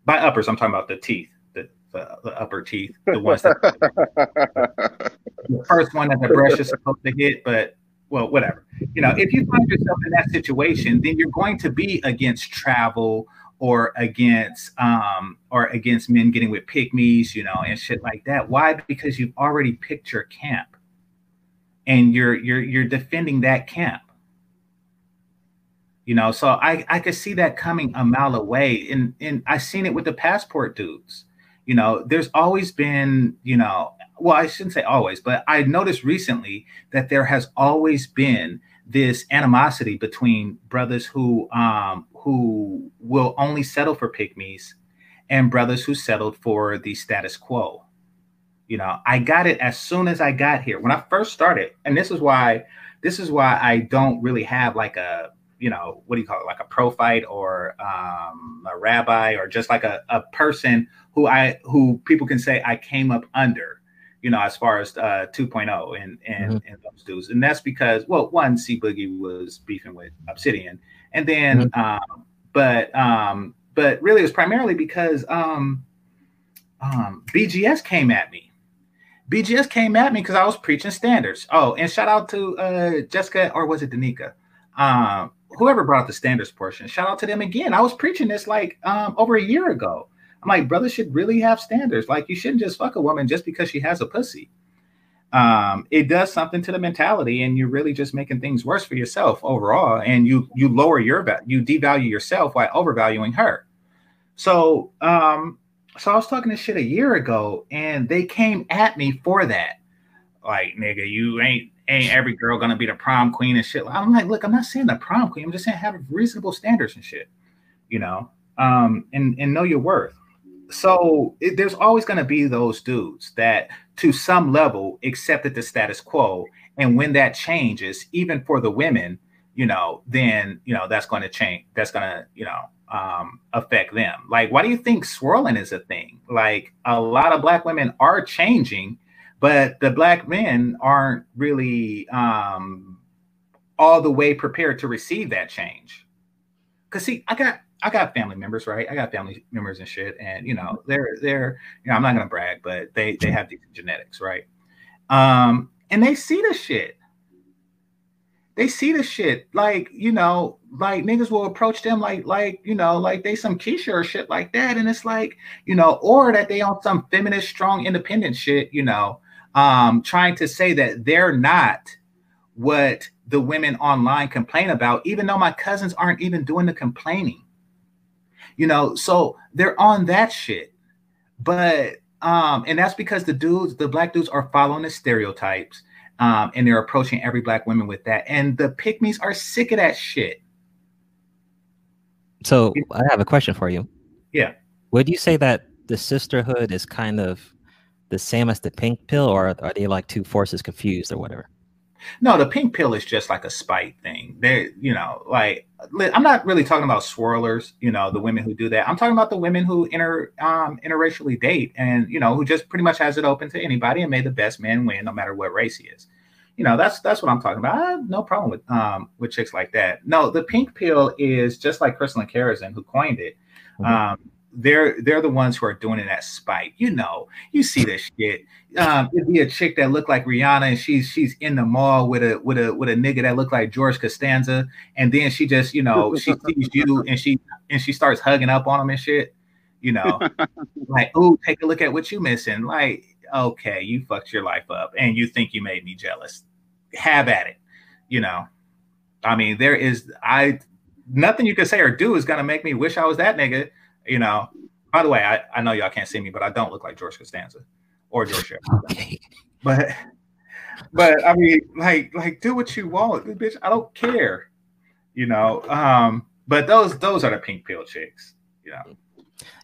By uppers, I'm talking about the teeth, the, the, the upper teeth, the ones that *laughs* the first one that the brush is supposed to hit, but well, whatever. You know, if you find yourself in that situation, then you're going to be against travel or against um or against men getting with pick mes, you know, and shit like that. Why? Because you've already picked your camp and you're you're you're defending that camp you know so i i could see that coming a mile away and and i seen it with the passport dudes you know there's always been you know well i shouldn't say always but i noticed recently that there has always been this animosity between brothers who um who will only settle for pick mes and brothers who settled for the status quo. You know, I got it as soon as I got here. When I first started, and this is why this is why I don't really have like a you know what do you call it like a prophyte or um, a rabbi or just like a, a person who I who people can say I came up under you know, as far as uh, 2.0 and and, mm-hmm. and those dudes. And that's because, well, one, C Boogie was beefing with Obsidian, and then, mm-hmm. um, but um, but really, it was primarily because um, um, BGS came at me. BGS came at me because I was preaching standards. Oh, and shout out to uh, Jessica, or was it DNieka? Um, whoever brought the standards portion. Shout out to them again. I was preaching this like um, over a year ago I'm like, brothers should really have standards. Like, you shouldn't just fuck a woman just because she has a pussy. Um, it does something to the mentality, and you're really just making things worse for yourself overall. And you you lower your you devalue yourself while overvaluing her. So, um, so I was talking this shit a year ago, and they came at me for that. Like, nigga, you ain't ain't every girl gonna be the prom queen and shit. I'm like, look, I'm not saying the prom queen. I'm just saying have reasonable standards and shit, you know, um, and and know your worth so it, there's always to be those dudes that to some level accepted the status quo and when that changes even for the women you know then you know that's going to change that's to you know um, affect them like why do you think swirling is a thing like a lot of black women are changing but the black men aren't really um, all the way prepared to receive that change because see i got I got family members, right? I got family members and shit, and you know, they're they're you know, I'm not gonna brag, but they they have decent genetics, right? Um, and they see the shit. They see the shit, like you know, like niggas will approach them like like you know, like they some Keisha or shit like that, and it's like you know, or that they on some feminist, strong, independent shit, you know, um, trying to say that they're not what the women online complain about, even though my cousins aren't even doing the complaining you know, so they're on that shit. But um, and that's because the dudes, the black dudes are following the stereotypes. Um, and they're approaching every black woman with that. And the pick mes are sick of that shit. So I have a question for you. Yeah. Would you say that the sisterhood is kind of the same as the pink pill, or are they like two forces confused or whatever? No, the pink pill is just like a spite thing. They, you know, like I'm not really talking about swirlers, you know, the women who do that. I'm talking about the women who inter um interracially date and you know who just pretty much has it open to anybody and may the best man win no matter what race he is. You know, that's that's what I'm talking about. I have no problem with um with chicks like that. No, the pink pill is just like Crystal and Karazin who coined it. Mm-hmm. Um, they're they're the ones who are doing it at spite. You know, you see this shit. Um, it'd be a chick that looked like Rihanna, and she's she's in the mall with a with a with a nigga that looked like George Costanza, and then she just you know she sees you *laughs* and she and she starts hugging up on him and shit. You know, like oh, take a look at what you missing. Like okay, you fucked your life up, and you think you made me jealous. Have at it. You know, I mean, there is I nothing you can say or do is gonna make me wish I was that nigga you know, by the way, I, I know y'all can't see me, but I don't look like George Costanza or George. Okay. But but I mean, like like do what you want, bitch. I don't care. You know. Um, but those those are the pink pill chicks, you know.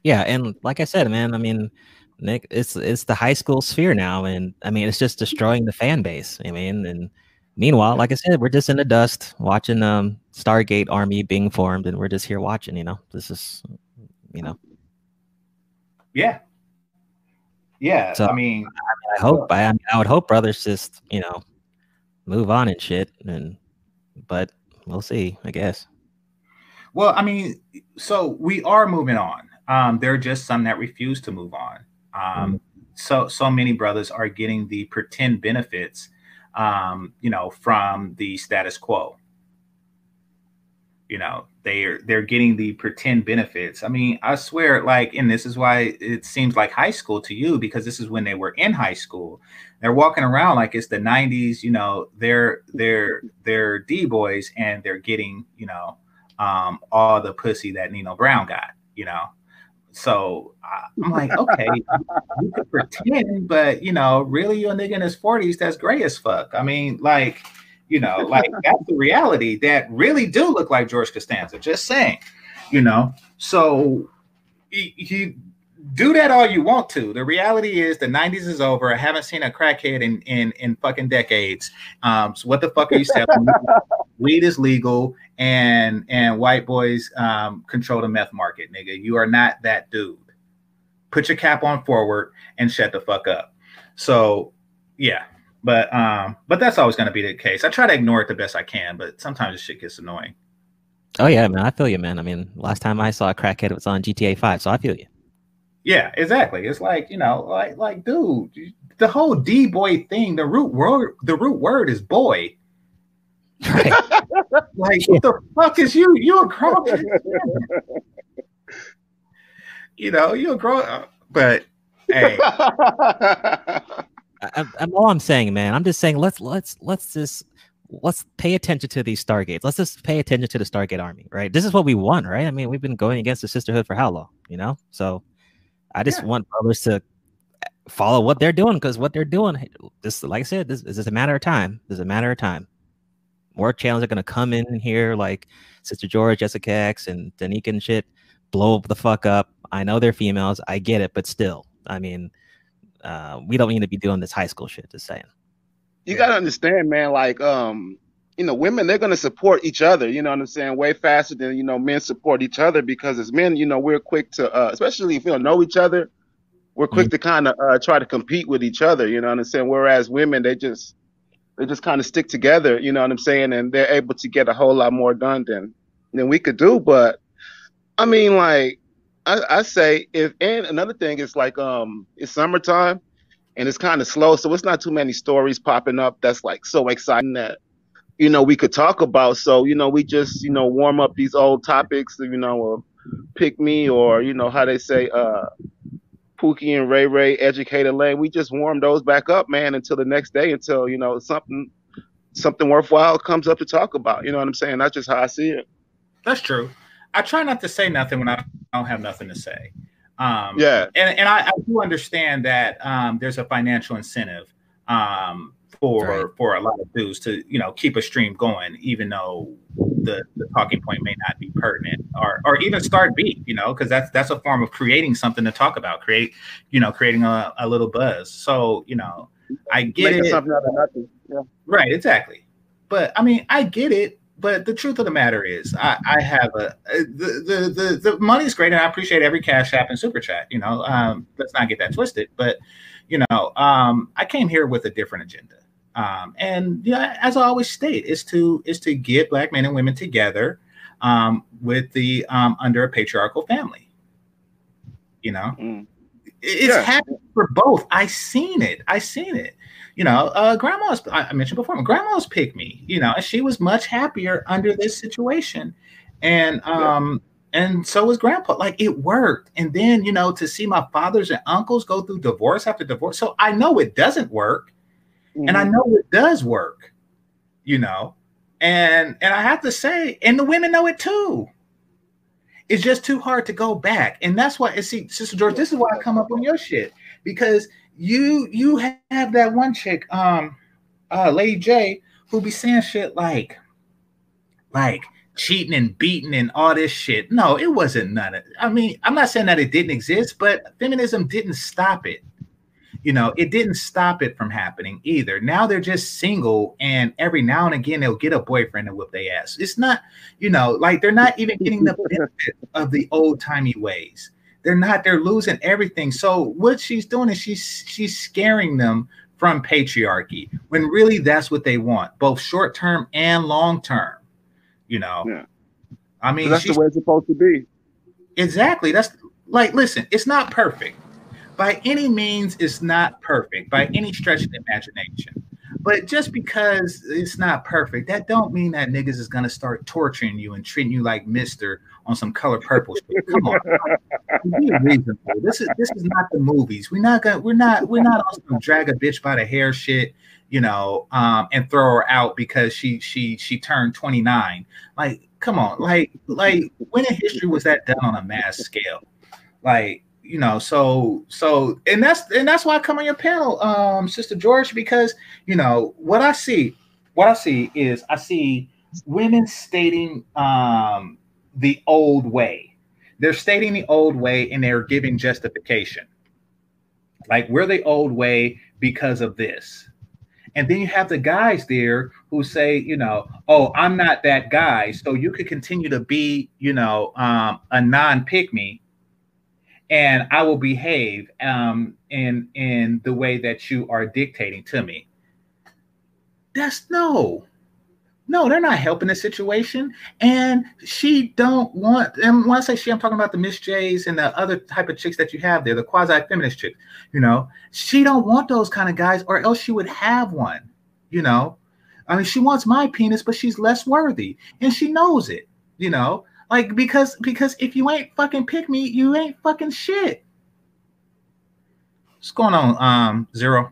Yeah, and like I said, man, I mean, Nick, it's it's the high school sphere now, and I mean, it's just destroying the fan base. I mean, and meanwhile, like I said, we're just in the dust watching um Stargate army being formed, and we're just here watching. You know, this is you know. Yeah. Yeah. So, I mean, I, I hope I, I would hope brothers just you know move on and shit, and but we'll see. I guess. Well, I mean, so we are moving on. Um, there are just some that refuse to move on. Um, mm-hmm. So so many brothers are getting the pretend benefits, um, you know, from the status quo you know they're they're getting the pretend benefits. I mean i swear like and this is why it seems like high school to you because this is when they were in high school. They're walking around like it's the 90s you know they're they're they're d boys and they're getting you know um all the pussy that nino brown got you know? So i'm like *laughs* okay you could pretend but you know really you a nigga in his 40s that's gray as fuck. I mean like you know, like *laughs* that's the reality that really do look like George Costanza. Just saying, you know. So he, he do that all you want to. The reality is the 90s is over. I haven't seen a crackhead in in, in fucking decades. Um, so what the fuck are you selling? *laughs* Weed is legal and and white boys um, control the meth market, nigga. You are not that dude. Put your cap on forward and shut the fuck up. So yeah, but um, but that's always going to be the case. I try to ignore it the best I can, but sometimes this shit gets annoying. Oh yeah, man, I feel you, man. I mean, last time I saw a crackhead, it was on GTA Five, so I feel you. Yeah, exactly. It's like you know, like like dude, the whole D boy thing. The root word, the root word is boy. Right. *laughs* like what the fuck is you? You a grown? you know, you a grown. But hey. *laughs* I, am all I'm saying, man. I'm just saying let's let's let's just let's pay attention to these Stargates. Let's just pay attention to the Stargate Army, right? This is what we want, right? I mean, we've been going against the sisterhood for how long, you know? So I just yeah. want brothers to follow what they're doing because what they're doing, this, like I said, this, this is a matter of time. This is a matter of time. More channels are gonna come in here, like Sister George, Jessica X, and DNieka and shit, blow the fuck up. I know they're females, I get it, but still, I mean, uh, we don't need to be doing this high school shit. Just saying. You gotta understand, man. Like, um, you know, women they're gonna support each other. You know what I'm saying? Way faster than you know men support each other because as men, you know, we're quick to, uh, especially if we don't know each other, we're quick mm-hmm. to kind of uh, try to compete with each other. You know what I'm saying? Whereas women, they just they just kind of stick together. You know what I'm saying? And they're able to get a whole lot more done than than we could do. But I mean, like I, I say, if and another thing is like um, it's summertime and it's kind of slow, so it's not too many stories popping up that's like so exciting that you know, we could talk about. So, you know, we just, you know, warm up these old topics, you know, pick me or, you know, how they say, uh, Pookie and Ray Ray, Educated Lane. We just warm those back up, man, until the next day, until, you know, something, something worthwhile comes up to talk about. You know what I'm saying? That's just how I see it. That's true. I try not to say nothing when I don't have nothing to say. Um, yeah. And, and I, I do understand that um, there's a financial incentive um, for right. for a lot of dudes to you know keep a stream going, even though the, the talking point may not be pertinent, or or even start beat, you know, because that's that's a form of creating something to talk about, create you know creating a, a little buzz. So you know, I get Making it. Something out of nothing. Yeah. Right, exactly. But I mean, I get it. But the truth of the matter is, I, I have a the, the the the money's great, and I appreciate every cash app and super chat. You know, um, let's not get that twisted. But you know, um, I came here with a different agenda. Um, and yeah, as I always state, is to is to get black men and women together um, with the um, under a patriarchal family. You know, mm. it's yeah. happening for both. I seen it. I seen it. You know, uh, grandma's. I mentioned before, grandma's picked me. You know, and she was much happier under this situation, and um, yeah. and so was grandpa. Like it worked. And then you know, to see my fathers and uncles go through divorce after divorce, so I know it doesn't work Mm-hmm. And I mm-hmm. know it does work, you know. And and I have to say, and the women know it too. It's just too hard to go back. And that's why see, Sister George, this is why I come up on your shit. Because you you have that one chick, um, uh Lady J, who be saying shit like like cheating and beating and all this shit. No, it wasn't none of I mean, I'm not saying that it didn't exist, but feminism didn't stop it you know, it didn't stop it from happening either. Now they're just single, and every now and again they'll get a boyfriend and whip their ass. It's not, you know, like they're not even getting the benefit of the old timey ways. They're not. They're losing everything. So what she's doing is she's she's scaring them from patriarchy when really that's what they want, both short term and long term. You know. Yeah. I mean, so that's the way it's supposed to be. Exactly. That's like, listen, it's not perfect by any means it's not perfect by any stretch of the imagination. But just because it's not perfect, that don't mean that niggas is gonna start torturing you and treating you like Mister on some color purple shit. Come on, *laughs* be reasonable. This is this is not the movies. We're not gonna we're not we're not also gonna drag a bitch by the hair shit, you know, um, and throw her out because she she she turned 29. Like, come on, like like when in history was that done on a mass scale? Like you know so so and that's and that's why i come on your panel um sister george because you know what i see what i see is i see women stating um the old way they're stating the old way and they're giving justification. Like we're the old way because of this. And then you have the guys there who say, you know, oh, I'm not that guy. So you could continue to be, you know, um, a non pick me and I will behave um, in in the way that you are dictating to me. That's no, no, they're not helping the situation. And she don't want. And when I say she, I'm talking about the Miss J's and the other type of chicks that you have there, the quasi feminist chicks. You know, she don't want those kind of guys, or else she would have one. You know, I mean, she wants my penis, but she's less worthy, and she knows it. You know, like because because if you ain't fucking pick me, you ain't fucking shit. What's going on, um, Zero?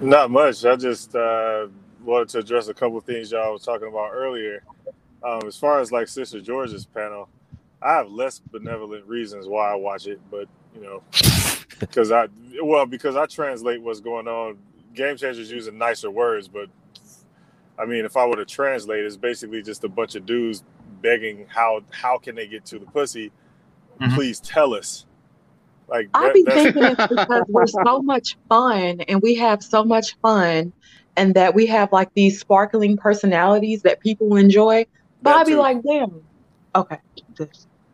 Not much. I just uh, wanted to address a couple things y'all was talking about earlier. Um, as far as like Sister George's panel, I have less benevolent reasons why I watch it, but you know, *laughs* because I well because I translate what's going on. Game changers using nicer words, but I mean, if I were to translate, it's basically just a bunch of dudes begging how how can they get to the pussy? Mm-hmm. Please tell us. Like that, I be thinking it's because we're so *laughs* much fun and we have so much fun and that we have like these sparkling personalities that people enjoy. But I'd be like, damn, okay.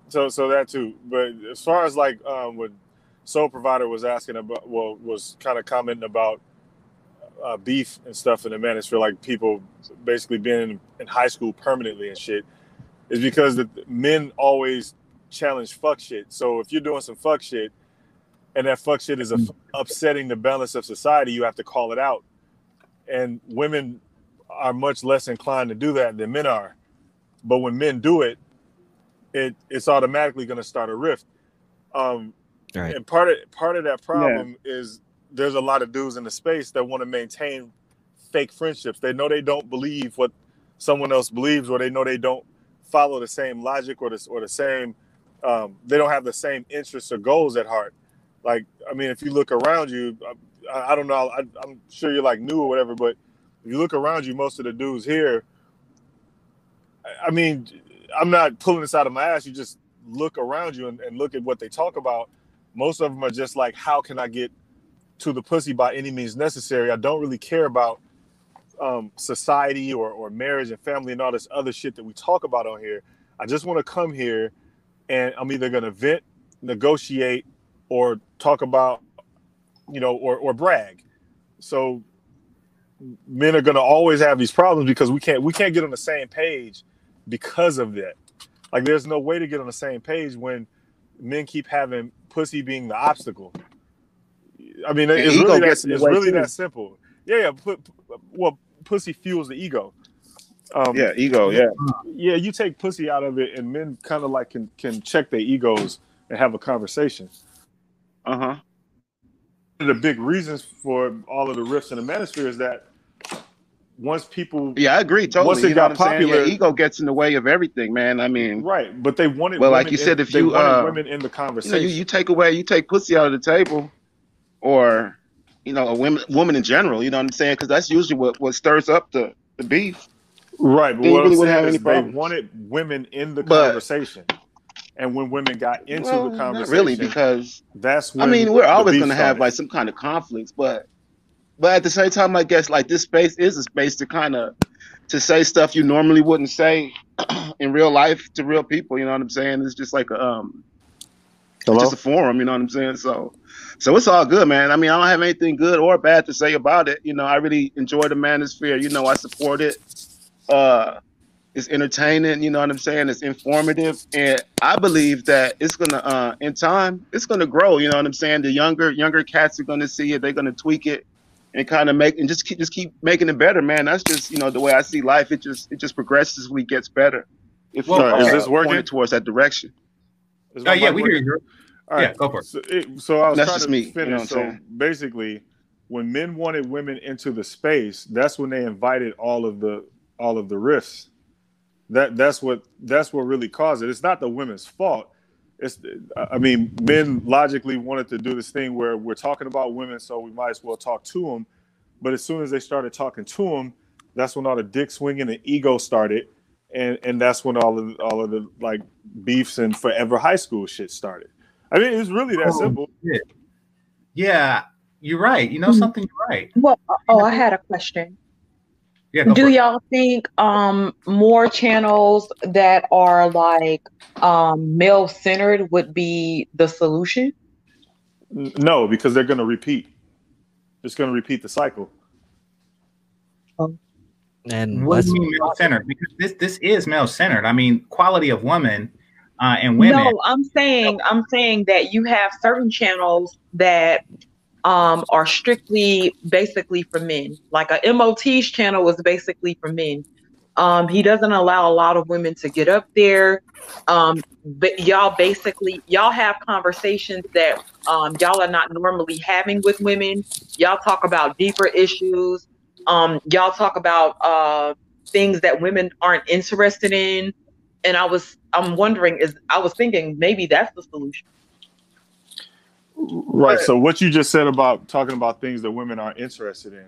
So so that too. But as far as like um what Soul Provider was asking about well was kind of commenting about uh, beef and stuff in the manosphere, like people basically being in, in high school permanently and shit is because the men always challenge fuck shit. So if you're doing some fuck shit and that fuck shit is a, upsetting the balance of society, you have to call it out. And women are much less inclined to do that than men are. But when men do it, it it's automatically going to start a rift. Um, right. And part of part of that problem yeah. is there's a lot of dudes in the space that want to maintain fake friendships. They know they don't believe what someone else believes, or they know they don't follow the same logic or the, or the same um, they don't have the same interests or goals at heart. Like i mean if you look around you i, I don't know I, am sure you're like new or whatever but if you look around you most of the dudes here i mean i'm not pulling this out of my ass. You just look around you and, and look at what they talk about. Most of them are just like how can i get to the pussy by any means necessary? I don't really care about um, society or, or marriage and family and all this other shit that we talk about on here. I just want to come here and I'm either going to vent, negotiate, or talk about, you know, or, or brag. So men are going to always have these problems because we can't we can't get on the same page because of that. Like there's no way to get on the same page when men keep having pussy being the obstacle. I mean, it's really that, it's really that simple. Yeah, yeah. Put, well, pussy fuels the ego. Um, yeah, ego. Yeah, yeah. You take pussy out of it, and men kind of like can can check their egos and have a conversation. Uh huh. The big reasons for all of the rifts in the manosphere is that once people, yeah, I agree totally. Once it you got popular, yeah, ego gets in the way of everything, man. I mean, right? But they wanted. Well, like you said, in, if you uh, women in the conversation, you, know, you, you take away, you take pussy out of the table, or you know, a woman, woman in general. You know what I'm saying? Because that's usually what, what stirs up the, the beef. Right. But what really I'm saying is they wanted women in the but, conversation. And when women got into well, the conversation, really, because that's when. I mean, we're always going to have like some kind of conflicts, but but at the same time, I guess like this space is a space to kind of to say stuff you normally wouldn't say *clears throat* in real life to real people. You know what I'm saying? It's just like a um, Hello? just a forum. You know what I'm saying? So so it's all good, man. I mean, I don't have anything good or bad to say about it. You know, I really enjoy the manosphere. You know, I support it. Uh, it's entertaining. You know what I'm saying? It's informative, and I believe that it's gonna, uh, in time, it's gonna grow. You know what I'm saying? The younger younger cats are gonna see it. They're gonna tweak it and kind of make and just keep just keep making it better, man. That's just you know the way I see life. It just it just progressively gets better. If well, uh, is this working towards that direction? Oh yeah, we hear you. All right, yeah, go for it. So, it, so I was that's trying to me, finish. You know so basically, when men wanted women into the space, that's when they invited all of the all of the rifts. That that's what that's what really caused it. It's not the women's fault. It's I mean, men logically wanted to do this thing where we're talking about women, so we might as well talk to them. But as soon as they started talking to them, that's when all the dick swinging and ego started, and and that's when all of all of the like beefs and forever high school shit started. I mean, it's really that Oh, simple. shit. Yeah, you're right. You know Mhm. something, you're right. Well, oh, I had a question. Yeah, Do y'all think um more channels that are like um male centered would be the solution? No, because they're going to repeat. It's going to repeat the cycle. And What do you mean male centered? Because this this is male centered. I mean, quality of women uh, and women. No, I'm saying I'm saying that you have certain channels that um are strictly basically for men. Like a MOT's channel was basically for men. Um he doesn't allow a lot of women to get up there. Um but y'all basically y'all have conversations that um y'all are not normally having with women. Y'all talk about deeper issues. Um y'all talk about uh things that women aren't interested in and I was I'm wondering is I was thinking maybe that's the solution. Right. So what you just said about talking about things that women aren't interested in,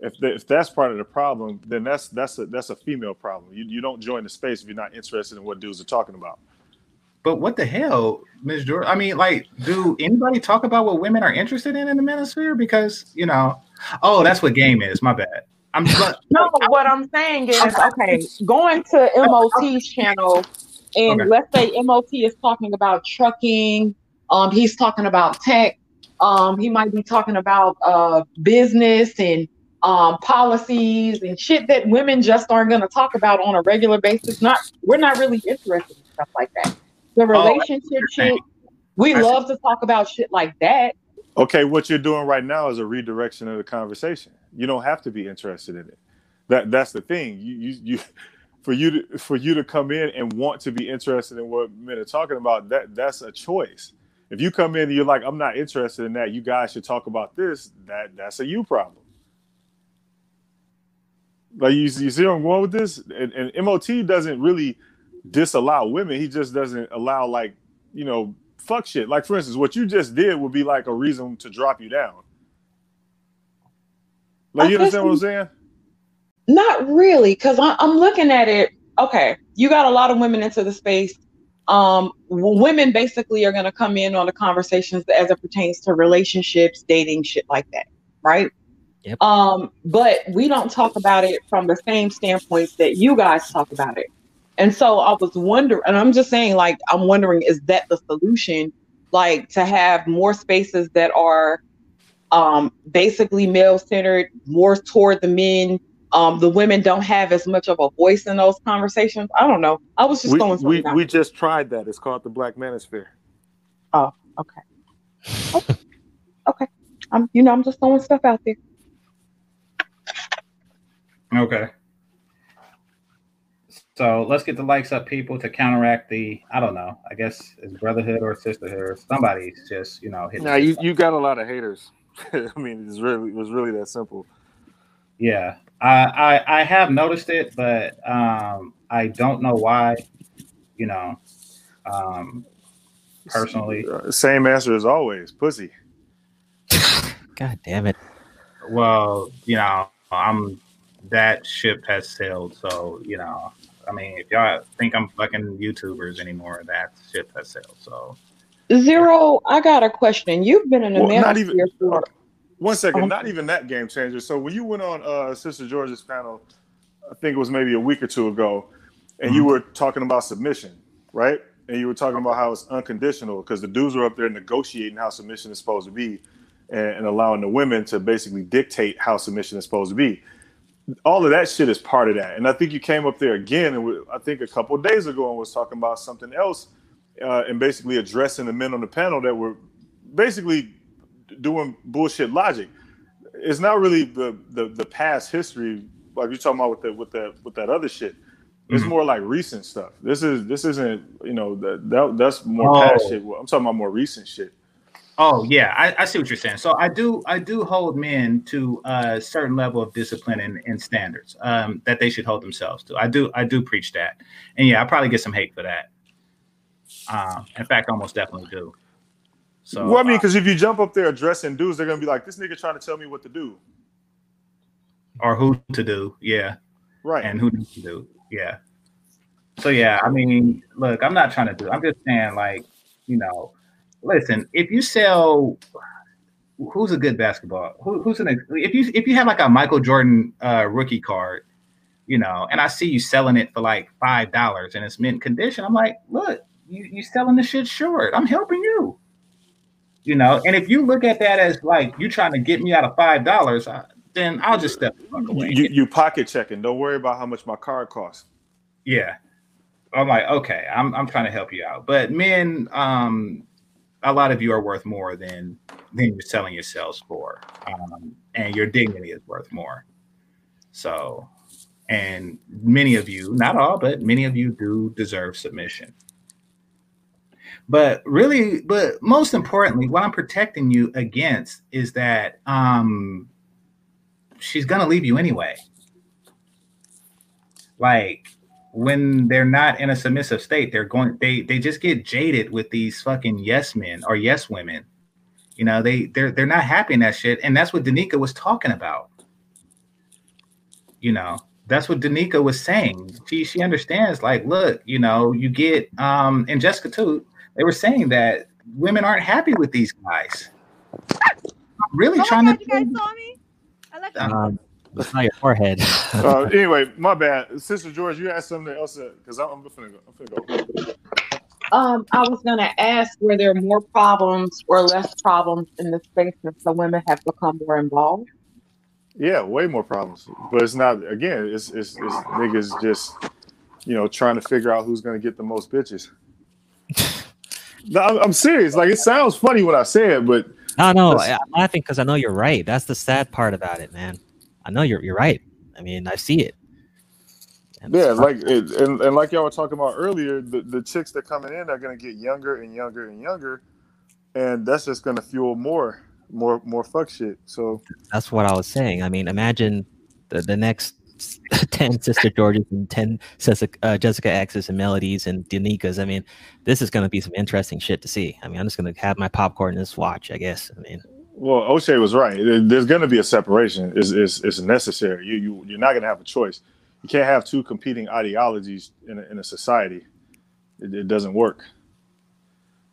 if the, if that's part of the problem, then that's that's a that's a female problem. You you don't join the space if you're not interested in what dudes are talking about. But what the hell, Ms. Jordan? I mean, like, do anybody talk about what women are interested in in the manosphere? Because you know, oh, that's what game is. My bad. I'm but, No, what I'm saying is okay, going to MOT's channel and Okay. let's say MOT is talking about trucking, um he's talking about tech, um he might be talking about uh business and um policies and shit that women just aren't going to talk about on a regular basis. Not we're not really interested in stuff like that. The Oh, I see relationship you're shit, we I see. love to talk about shit like that. Okay, what you're doing right now is a redirection of the conversation. You don't have to be interested in it. That that's the thing. You you, you for you to for you to come in and want to be interested in what men are talking about, that that's a choice. If you come in and you're like, I'm not interested in that, you guys should talk about this, that that's a you problem. Like you, you see where I'm going with this? And, and MOT doesn't really disallow women. He just doesn't allow like, you know, fuck shit. Like for instance, what you just did would be like a reason to drop you down. Like I you understand what I'm saying? Not really, because I'm looking at it. Okay, you got a lot of women into the space. Um, w- women basically are going to come in on the conversations as it pertains to relationships, dating, shit like that, right? Yep. Um, but we don't talk about it from the same standpoints that you guys talk about it. And so I was wondering, and I'm just saying, like, I'm wondering, is that the solution? Like, to have more spaces that are um, basically male centered, more toward the men, um, the women don't have as much of a voice in those conversations. I don't know. I was just We, throwing we, something out. we just tried that. It's called the Black Manosphere. Oh, okay. Okay. I'm, you know, I'm just throwing stuff out there. Okay. So let's get the likes up, people, to counteract the I don't know. I guess it's brotherhood or sisterhood. or Somebody's just you know. Now you, you got a lot of haters. *laughs* I mean, it's really it was really that simple. Yeah, I, I I have noticed it, but um, I don't know why. You know, um, personally, Uh, same answer as always, pussy. *laughs* God damn it. well, you know, I'm that ship has sailed. So you know, I mean, if y'all think I'm fucking YouTubers anymore, that ship has sailed. So Zero, I got a question. You've been in the Well, not even- for One second, Um, not even that game changer. So when you went on uh, Sister George's panel, I think it was maybe a week or two ago, and you Mhm. were talking about submission, right? And you were talking about how it's unconditional because the dudes were up there negotiating how submission is supposed to be, and, and allowing the women to basically dictate how submission is supposed to be. All of that shit is part of that. And I think you came up there again, and I think a couple of days ago, and was talking about something else, uh, and basically addressing the men on the panel that were basically doing bullshit logic. It's not really the the, the past history like you're talking about with the with that with that other shit. It's Mhm. more like recent stuff. This is this isn't you know that, that that's more past Oh. shit. I'm talking about more recent shit. Oh yeah, I, I see what you're saying. So I do I do hold men to a certain level of discipline and, and standards um, that they should hold themselves to. I do I do preach that, and yeah, I probably get some hate for that. Um, in fact, almost definitely do. So well, I mean, uh, because if you jump up there addressing dudes, they're gonna be like, "This nigga trying to tell me what to do." or who to do, yeah, Right. and who to do, yeah. so yeah, I mean, look, I'm not trying to do. I'm just saying, like, you know, listen, if you sell, who's a good basketball? Who, who's an if you if you have like a Michael Jordan uh, rookie card, you know, and I see you selling it for like five dollars and it's mint condition, I'm like, look, you you selling the shit short. I'm helping you. You know, and if you look at that as like you trying to get me out of five dollars, then I'll just step away. You, you pocket checking. Don't worry about how much my card costs. Yeah, I'm like, okay, I'm I'm trying to help you out. But men, um, a lot of you are worth more than than you're selling yourselves for, um, and your dignity is worth more. So, and many of you, not all, but many of you do deserve submission. But really, but most importantly, what I'm protecting you against is that um, she's gonna leave you anyway. Like when they're not in a submissive state, they're going they they just get jaded with these fucking yes men or yes women. You know, they they're they're not happy in that shit. And that's what DNieka was talking about. You know, that's what DNieka was saying. She she understands, like, look, you know, you get um and Jessica too, they were saying that women aren't happy with these guys. I'm really oh trying God, to you guys saw me? I like Um, it's not your forehead. *laughs* Uh, anyway, my bad, Sister George. You asked something else because I'm, I'm finna go. I'm finna go. Um, I was gonna ask were there more problems or less problems in the space since the women have become more involved? Yeah, way more problems. But it's not. Again, it's it's, it's niggas just you know trying to figure out who's gonna get the most bitches. *laughs* no, I'm, I'm serious. Like it sounds funny when I say it, but No, no, I- I'm laughing because I know you're right. That's the sad part about it, man. I know you're you're right. I mean, I see it. And Yeah, like it, and, and like y'all were talking about earlier, the, the chicks that coming in are gonna get younger and younger and younger, and that's just gonna fuel more, more, more fuck shit. So that's what I was saying. I mean, imagine the, the next *laughs* 10 Sister Georges and 10 Jessica, uh, Jessica X's and Melodies and DNiekas. I mean, this is going to be some interesting shit to see. I mean, I'm just going to have my popcorn and just watch, I guess. I mean, Well, O'Shea was right. There's going to be a separation. It's, it's, it's necessary. You, you, you're not going to have a choice. You can't have two competing ideologies in a, in a society. It, it doesn't work.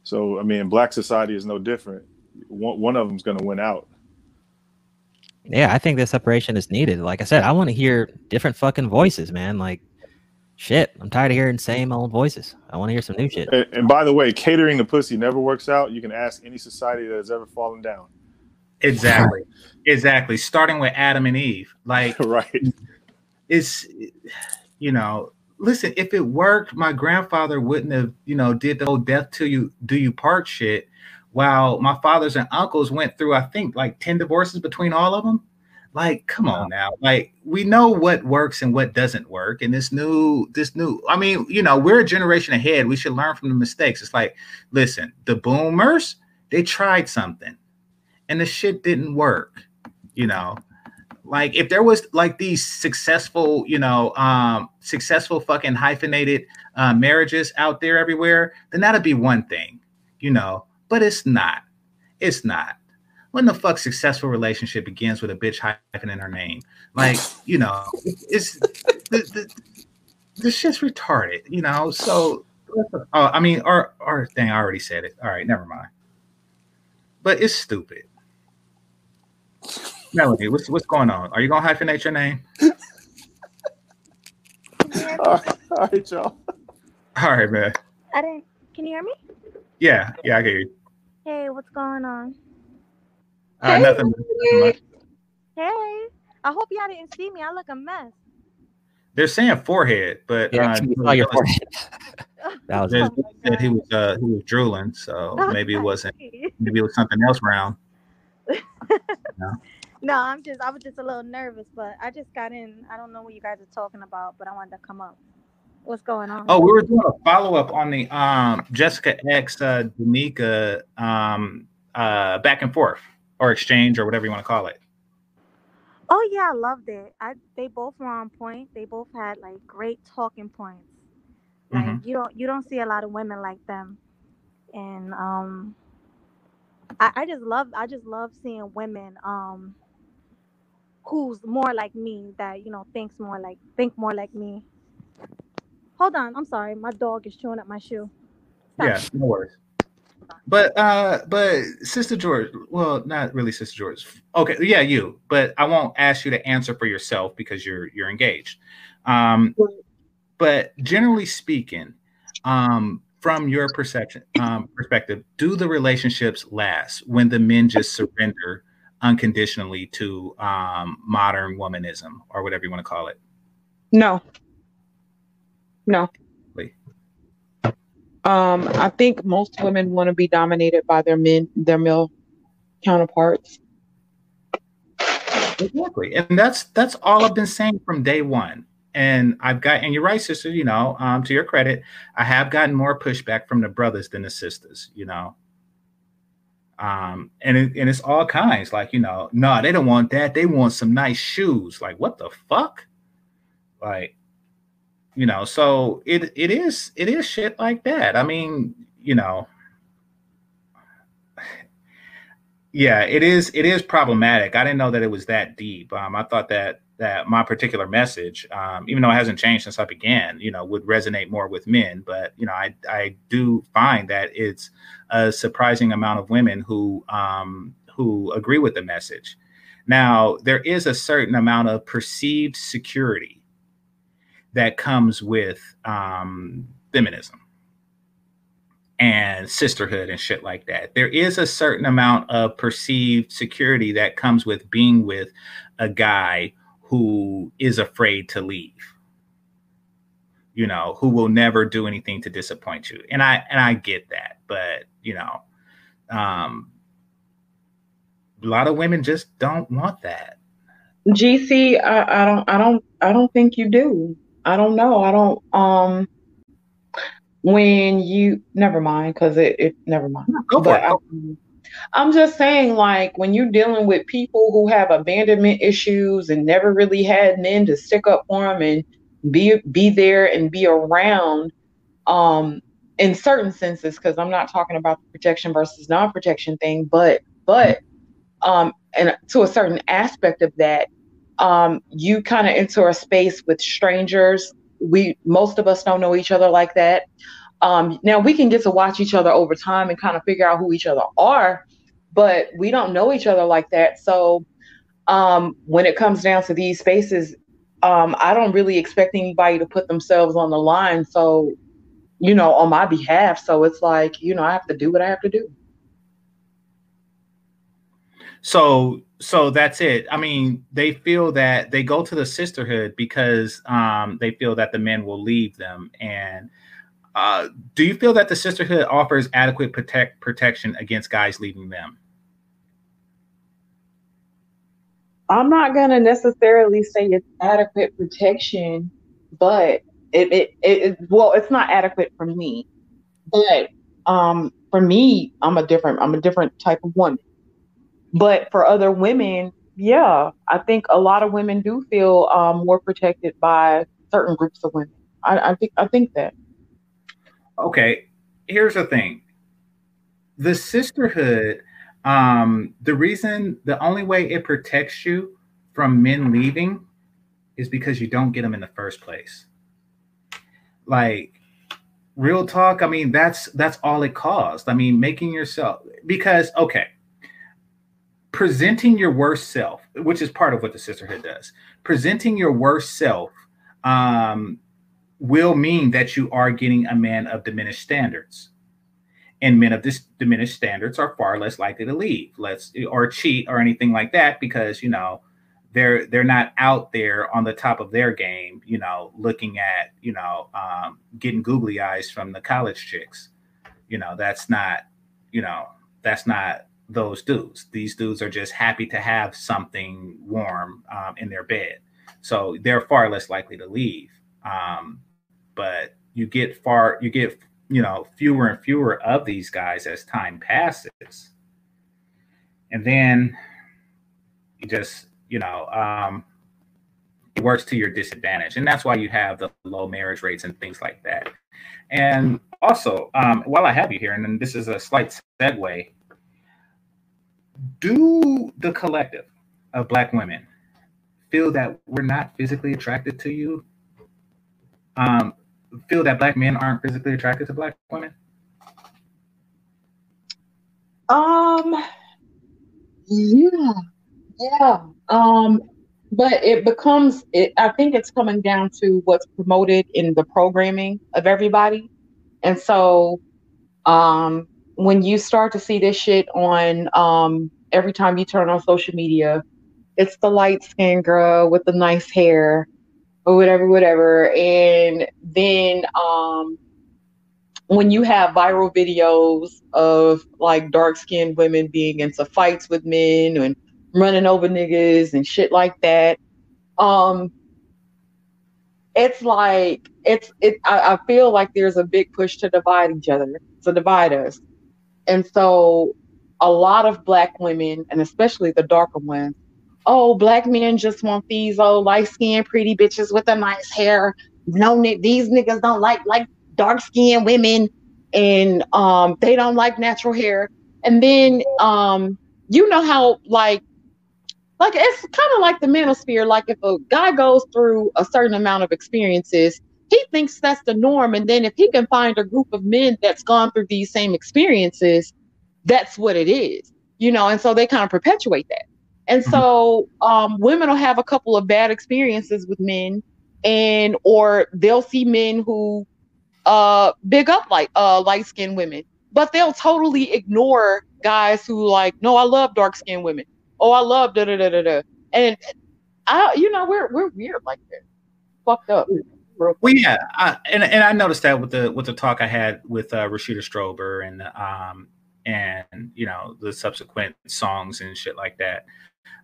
So, I mean, black society is no different. One, one of them's going to win out. Yeah, I think this separation is needed. Like I said, I want to hear different fucking voices, man. Like, shit, I'm tired of hearing same old voices. I want to hear some new shit. And, and by the way, catering the pussy never works out. You can ask any society that has ever fallen down. Exactly. *laughs* exactly. Starting with Adam and Eve. Like *laughs* right. it's you know, listen, if it worked, my grandfather wouldn't have, you know, did the whole death till you do you part shit. While my fathers and uncles went through, I think, like 10 divorces between all of them. Like, come on now. Like, we know what works and what doesn't work. And this new, this new, I mean, you know, we're a generation ahead. We should learn from the mistakes. It's like, listen, the boomers, they tried something and the shit didn't work, you know. Like if there was like these successful, you know, um, successful fucking hyphenated uh, marriages out there everywhere, then that'd be one thing, you know. But it's not. It's not. When the fuck successful relationship begins with a bitch hyphen in her name, like *laughs* you know, it's the the, the shit's retarded, you know. So, oh, I mean, or or thing, I already said it. All right, never mind. But it's stupid. Melanie, what's what's going on? Are you gonna hyphenate your name? All right, *laughs* all right, y'all. All right, man. I didn't. Can you hear me? Yeah, yeah, I can hear you. Hey, what's going on? Uh, nothing, nothing much. Hey, I hope y'all didn't see me. I look a mess. They're saying forehead, but Yeah, uh, we your forehead. *laughs* that was there's- Oh said he was uh, he was drooling, so *laughs* maybe it wasn't. Maybe it was something else round. *laughs* no, I'm just. I was just a little nervous, but I just got in. I don't know what you guys are talking about, but I wanted to come up. What's going on? Oh, we were doing a follow up on the um, Jessica X uh, DNieka um, uh, back and forth or exchange or whatever you want to call it. Oh yeah, I loved it. I they both were on point. They both had like great talking points. Like Mhm. you don't you don't see a lot of women like them, and um, I, I just love I just love seeing women um who's more like me that you know thinks more like think more like me. Hold on, I'm sorry. My dog is chewing up my shoe. Stop. Yeah, no worries. But uh but Sister George, well, not really Sister George. Okay, yeah, you. But I won't ask you to answer for yourself because you're you're engaged. Um but generally speaking, um from your perception um, perspective, do the relationships last when the men just surrender unconditionally to um, modern womanism or whatever you want to call it? No. No. Wait. Um, I think most women want to be dominated by their men, their male counterparts. Exactly, and that's that's all I've been saying from day one. And I've got, and you're right, sister. You know, um, to your credit, I have gotten more pushback from the brothers than the sisters. You know, um, and it, and it's all kinds. Like you know, no, they don't want that. They want some nice shoes. Like what the fuck? Like, you know, so it it is it is shit like that. I mean, you know, yeah, it is it is problematic. I didn't know that it was that deep. Um, I thought that that my particular message, um, even though it hasn't changed since I began, you know, would resonate more with men. But you know, I I do find that it's a surprising amount of women who um, who agree with the message. Now, there is a certain amount of perceived security that comes with um, feminism and sisterhood and shit like that. There is a certain amount of perceived security that comes with being with a guy who is afraid to leave you know who will never do anything to disappoint you. And i and i get that but you know um a lot of women just don't want that. Gc I, I don't i don't i don't think you do i don't know i don't um when you never mind because it, it never mind for but. I, I'm just saying, like, when you're dealing with people who have abandonment issues and never really had men to stick up for them and be be there and be around, um, in certain senses, because I'm not talking about the protection versus non-protection thing, but but um, and to a certain aspect of that, um, you kind of enter a space with strangers. We most of us don't know each other like that. Um, now we can get to watch each other over time and kind of figure out who each other are, but we don't know each other like that. So um, when it comes down to these spaces, um, I don't really expect anybody to put themselves on the line. So, you know, on my behalf. So it's like, you know, I have to do what I have to do. So so that's it i mean they feel that they go to the sisterhood because um they feel that the men will leave them and uh do you feel that the sisterhood offers adequate protect protection against guys leaving them I'm not gonna necessarily say it's adequate protection, but it, it, it, it well, it's not adequate for me. But um, for me, I'm a different I'm a different type of woman. But for other women, yeah, I think a lot of women do feel um, more protected by certain groups of women. I, I think I think that. okay here's the thing the sisterhood um the reason the only way it protects you from men leaving is because you don't get them in the first place like real talk i mean that's that's all it caused i mean making yourself because okay presenting your worst self which is part of what the sisterhood does. Presenting your worst self um will mean that you are getting a man of diminished standards. And men of this diminished standards are far less likely to leave let's or cheat or anything like that because you know they're they're not out there on the top of their game you know looking at you know um, getting googly eyes from the college chicks. You know that's not you know that's not those dudes. These dudes are just happy to have something warm um, in their bed. So they're far less likely to leave um, but you get far you get you know fewer and fewer of these guys as time passes. And then you just you know um it works to your disadvantage. And that's why you have the low marriage rates and things like that. And also um while i have you here and this is a slight segue do the collective of black women feel that we're not physically attracted to you um feel that black men aren't physically attracted to black women? Um, yeah, yeah. Um, but it becomes. It, I think it's coming down to what's promoted in the programming of everybody, and so, um, when you start to see this shit on, um, every time you turn on social media, it's the light skinned girl with the nice hair or whatever, whatever. And then um when you have viral videos of like dark skinned women being into fights with men and running over niggas and shit like that, um it's like it's it I, I feel like there's a big push to divide each other, to divide us. And so a lot of black women, and especially the darker ones, oh, black men just want these old light skinned pretty bitches with the nice hair. No, these niggas don't like like dark skinned women, and um, they don't like natural hair. And then um, you know how like like it's kind of like the manosphere. Like if a guy goes through a certain amount of experiences, he thinks that's the norm. And then if he can find a group of men that's gone through these same experiences, that's what it is, you know. And so they kind of perpetuate that. And mm-hmm. so um, women will have a couple of bad experiences with men, and or they'll see men who uh, big up like uh, light skinned women, but they'll totally ignore guys who like, no, I love dark skinned women. Oh, I love da da da da da. And I, you know, we're we're weird like that. Fucked up. Well, yeah, I, and and I noticed that with the with the talk I had with uh, Rashida Strober and um and you know the subsequent songs and shit like that.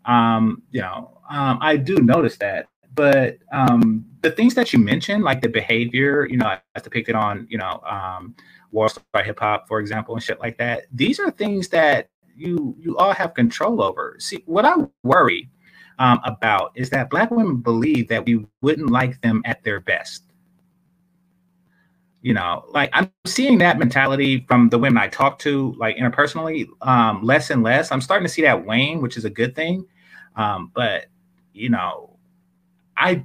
Um, you know, um, I do notice that. But um, the things that you mentioned, like the behavior, you know, as depicted on, you know, um, World Star Hip Hop, for example, and shit like that. These are things that you you all have control over. See, what I worry um, about is that Black women believe that we wouldn't like them at their best. You know like i'm seeing that mentality from the women i talk to like interpersonally um less and less. I'm starting to see that wane which is a good thing. Um but you know i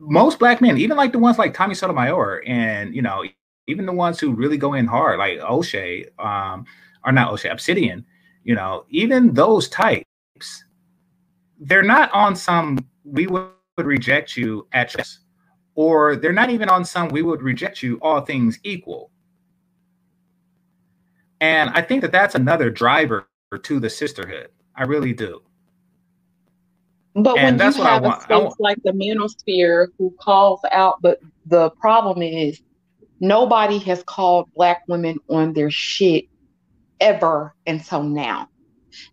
most black men even like the ones like tommy sotomayor and you know even the ones who really go in hard like o'shea um or not o'shea obsidian you know even those types they're not on some we would reject you at chess or they're not even on some we would reject you all things equal. And i think that that's another driver to the sisterhood. I really do. But and when you have a space like the manosphere who calls out but the problem is nobody has called black women on their shit ever until now.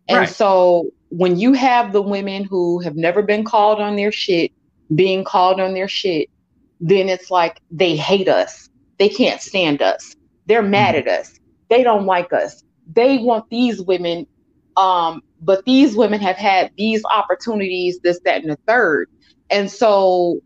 And right. so when you have the women who have never been called on their shit being called on their shit then it's like they hate us. They can't stand us. They're mad mm-hmm. at us. They don't like us. They want these women, um, but these women have had these opportunities, this, that, and the third. And so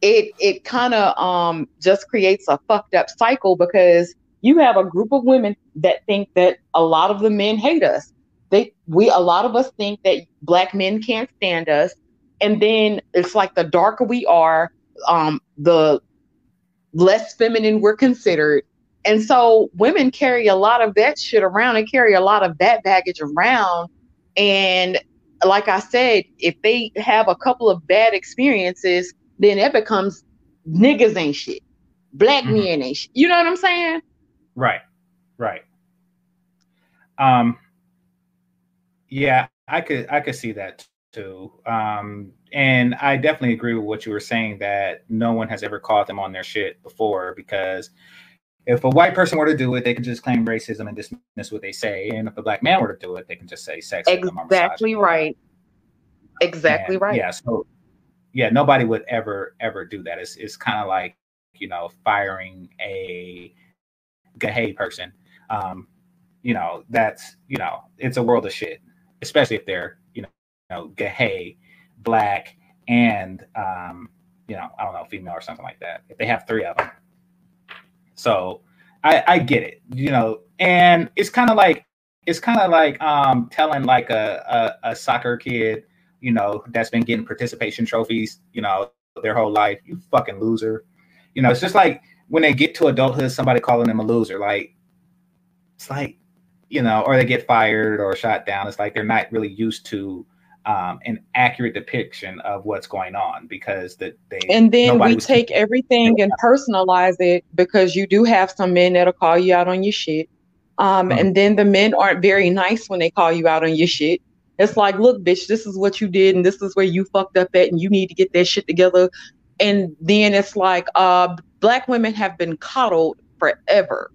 it it kind of um just creates a fucked up cycle because you have a group of women that think that a lot of the men hate us. They we a lot of us think that black men can't stand us and then it's like the darker we are, um, the less feminine we're considered. And so women carry a lot of that shit around and carry a lot of that baggage around. And like I said, if they have a couple of bad experiences, then it becomes niggas ain't shit. Black mm-hmm. men ain't shit. You know what I'm saying? Right. Right. Um yeah, I could I could see that too. Um, and I definitely agree with what you were saying that no one has ever caught them on their shit before because if a white person were to do it, they could just claim racism and dismiss what they say. And if a black man were to do it, they can just say sex. Exactly right. Exactly and, right. Yeah. So yeah, nobody would ever ever do that. It's it's kind of like you know firing a gay person. Um, you know that's you know it's a world of shit, especially if they're you know, know gay, black, and um, you know, I don't know, female or something like that. If they have three of them, so I, I get it, you know, and it's kind of like it's kind of like um, telling like a, a, a soccer kid, you know, that's been getting participation trophies, you know, their whole life, you fucking loser. You know, it's just like when they get to adulthood, somebody calling them a loser. Like, it's like, you know, or they get fired or shot down. It's like they're not really used to um, an accurate depiction of what's going on because that they and then we take everything and *laughs* personalize it because you do have some men that'll call you out on your shit um, mm-hmm. and then the men aren't very nice when they call you out on your shit it's like look bitch this is what you did and this is where you fucked up at and you need to get that shit together and then it's like uh black women have been coddled forever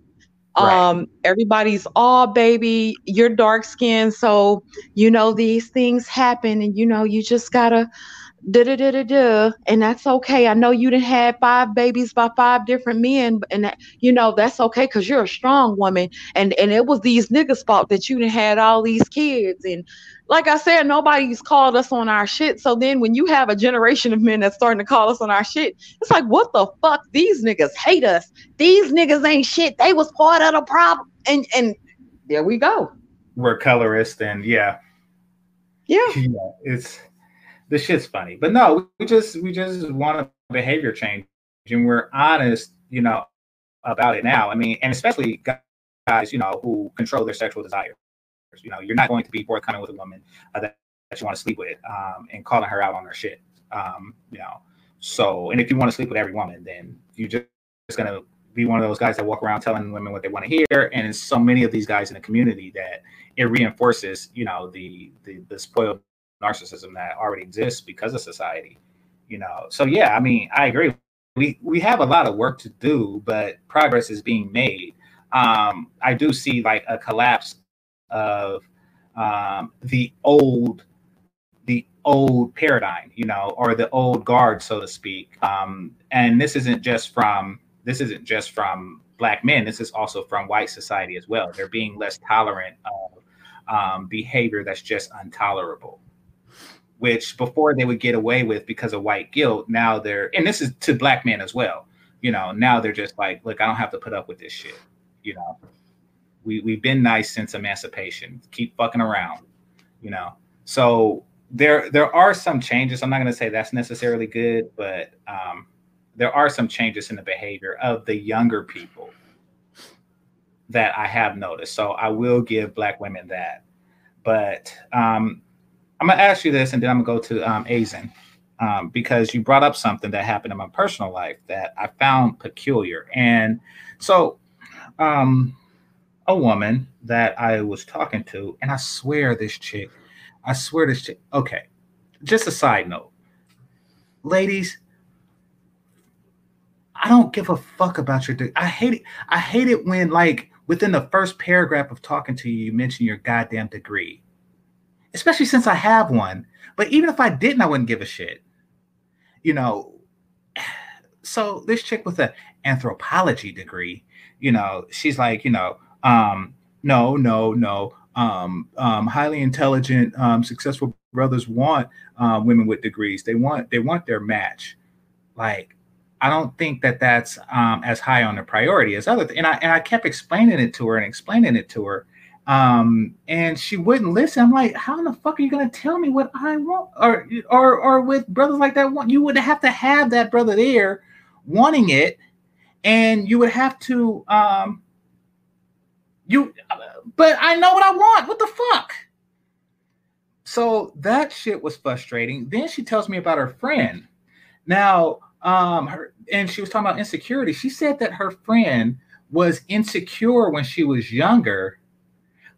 Right. Um, everybody's all baby, you're dark skinned, so you know these things happen, and you know you just gotta da da da da da, and that's okay. I know you didn't have five babies by five different men, and that, you know that's okay because you're a strong woman, and and it was these niggas' fault that you didn't had all these kids, and like I said, nobody's called us on our shit. So then when you have a generation of men that's starting to call us on our shit, it's like, what the fuck? These niggas hate us. These niggas ain't shit. They was part of the problem. And and there we go. We're colorist and yeah. Yeah. *laughs* yeah it's the shit's funny. But no, we just we just want a behavior change and we're honest, you know, about it now. I mean, and especially guys, you know, who control their sexual desire. You know, you're not going to be forthcoming with a woman uh, that, that you want to sleep with um, and calling her out on her shit. Um, you know, so and if you want to sleep with every woman, then you just, just gonna be one of those guys that walk around telling women what they want to hear. And so many of these guys in the community that it reinforces, you know, the the, the spoiled narcissism that already exists because of society. You know, so yeah, I mean, I agree. We we have a lot of work to do, but progress is being made. Um, I do see like a collapse of um, the old the old paradigm, you know, or the old guard, so to speak. Um, and this isn't just from this isn't just from black men. This is also from white society as well. They're being less tolerant of um, behavior that's just intolerable, which before they would get away with because of white guilt. Now they're and this is to black men as well. You know, now they're just like, look, I don't have to put up with this shit. You know, we we've been nice since emancipation. Keep fucking around, you know. So there there are some changes. I'm not going to say that's necessarily good, but um, there are some changes in the behavior of the younger people that I have noticed. So I will give black women that. But um, I'm gonna ask you this, and then I'm gonna go to um, Azen, um, because you brought up something that happened in my personal life that I found peculiar. And so, um, a woman that I was talking to, and I swear this chick, I swear this chick. Okay, just a side note, ladies. I don't give a fuck about your. I hate it. I hate it when like within the first paragraph of talking to you, you mention your goddamn degree, especially since I have one. But even if I didn't, I wouldn't give a shit. You know. *sighs* So this chick with an anthropology degree, you know, she's like, you know, um, no, no, no. Um, um, highly intelligent, um, successful brothers want uh, women with degrees. They want they want their match. Like, I don't think that that's um, as high on the priority as other. Th- and I and I kept explaining it to her and explaining it to her, um, and she wouldn't listen. I'm like, how in the fuck are you gonna tell me what I want? Or or or with brothers like that, want you would have to have that brother there wanting it, and you would have to um you, but I know what I want. What the fuck? So that shit was frustrating. Then she tells me about her friend. Now, um, her and she was talking about insecurity. She said that her friend was insecure when she was younger,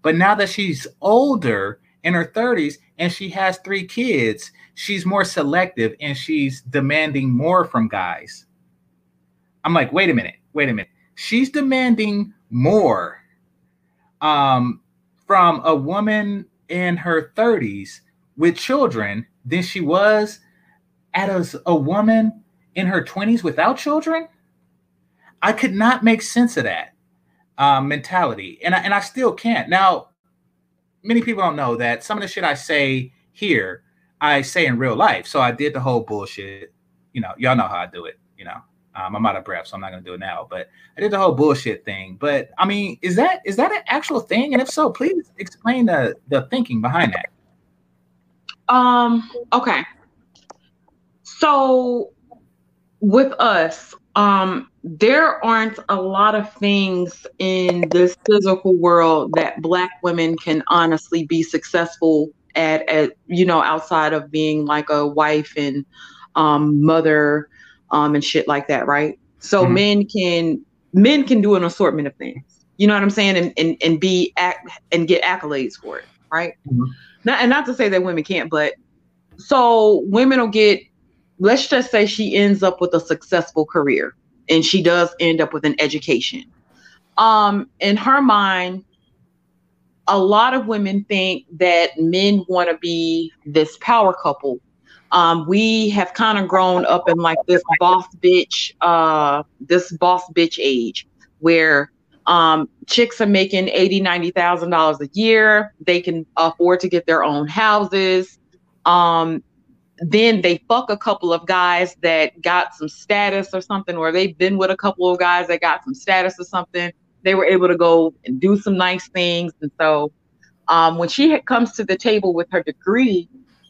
but now that she's older in her 30s and she has three kids, she's more selective and she's demanding more from guys. I'm like, wait a minute, wait a minute. She's demanding more um, from a woman in her 30s with children than she was as a woman in her 20s without children. I could not make sense of that um, mentality, and I, and I still can't. Now, many people don't know that some of the shit I say here, I say in real life. So I did the whole bullshit. You know, y'all know how I do it. You know, um, I'm out of breath, so I'm not to do it now. But I did the whole bullshit thing. But I mean, is that is that an actual thing? And if so, please explain the the thinking behind that. Um. Okay. So with us, um, there aren't a lot of things in this physical world that Black women can honestly be successful at, at you know, outside of being like a wife and um, mother um, and shit like that, right? So mm-hmm. men can men can do an assortment of things. You know what I'm saying, and and, and be act and get accolades for it, right? Mm-hmm. Not and not to say that women can't, but so women will get. Let's just say she ends up with a successful career, and she does end up with an education. Um, in her mind, a lot of women think that men want to be this power couple um, we have kind of grown up in like this boss bitch, uh, this boss bitch age where um, chicks are making eighty, ninety thousand dollars a year. They can afford to get their own houses. Um, then they fuck a couple of guys that got some status or something, or they've been with a couple of guys that got some status or something. They were able to go and do some nice things, and so um, when she comes to the table with her degree,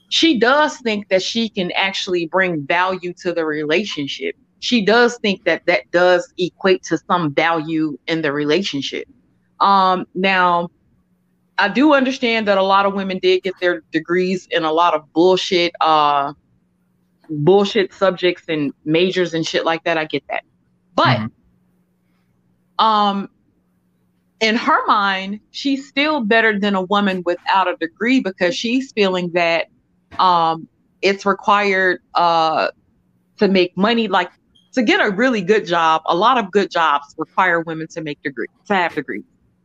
she does think that she can actually bring value to the relationship. She does think that that does equate to some value in the relationship. Um, now, I do understand that a lot of women did get their degrees in a lot of bullshit, uh, bullshit subjects and majors and shit like that. I get that, but mm-hmm. um, in her mind, she's still better than a woman without a degree because she's feeling that um, it's required uh, to make money. Like to get a really good job, a lot of good jobs require women to make degrees, to have degrees,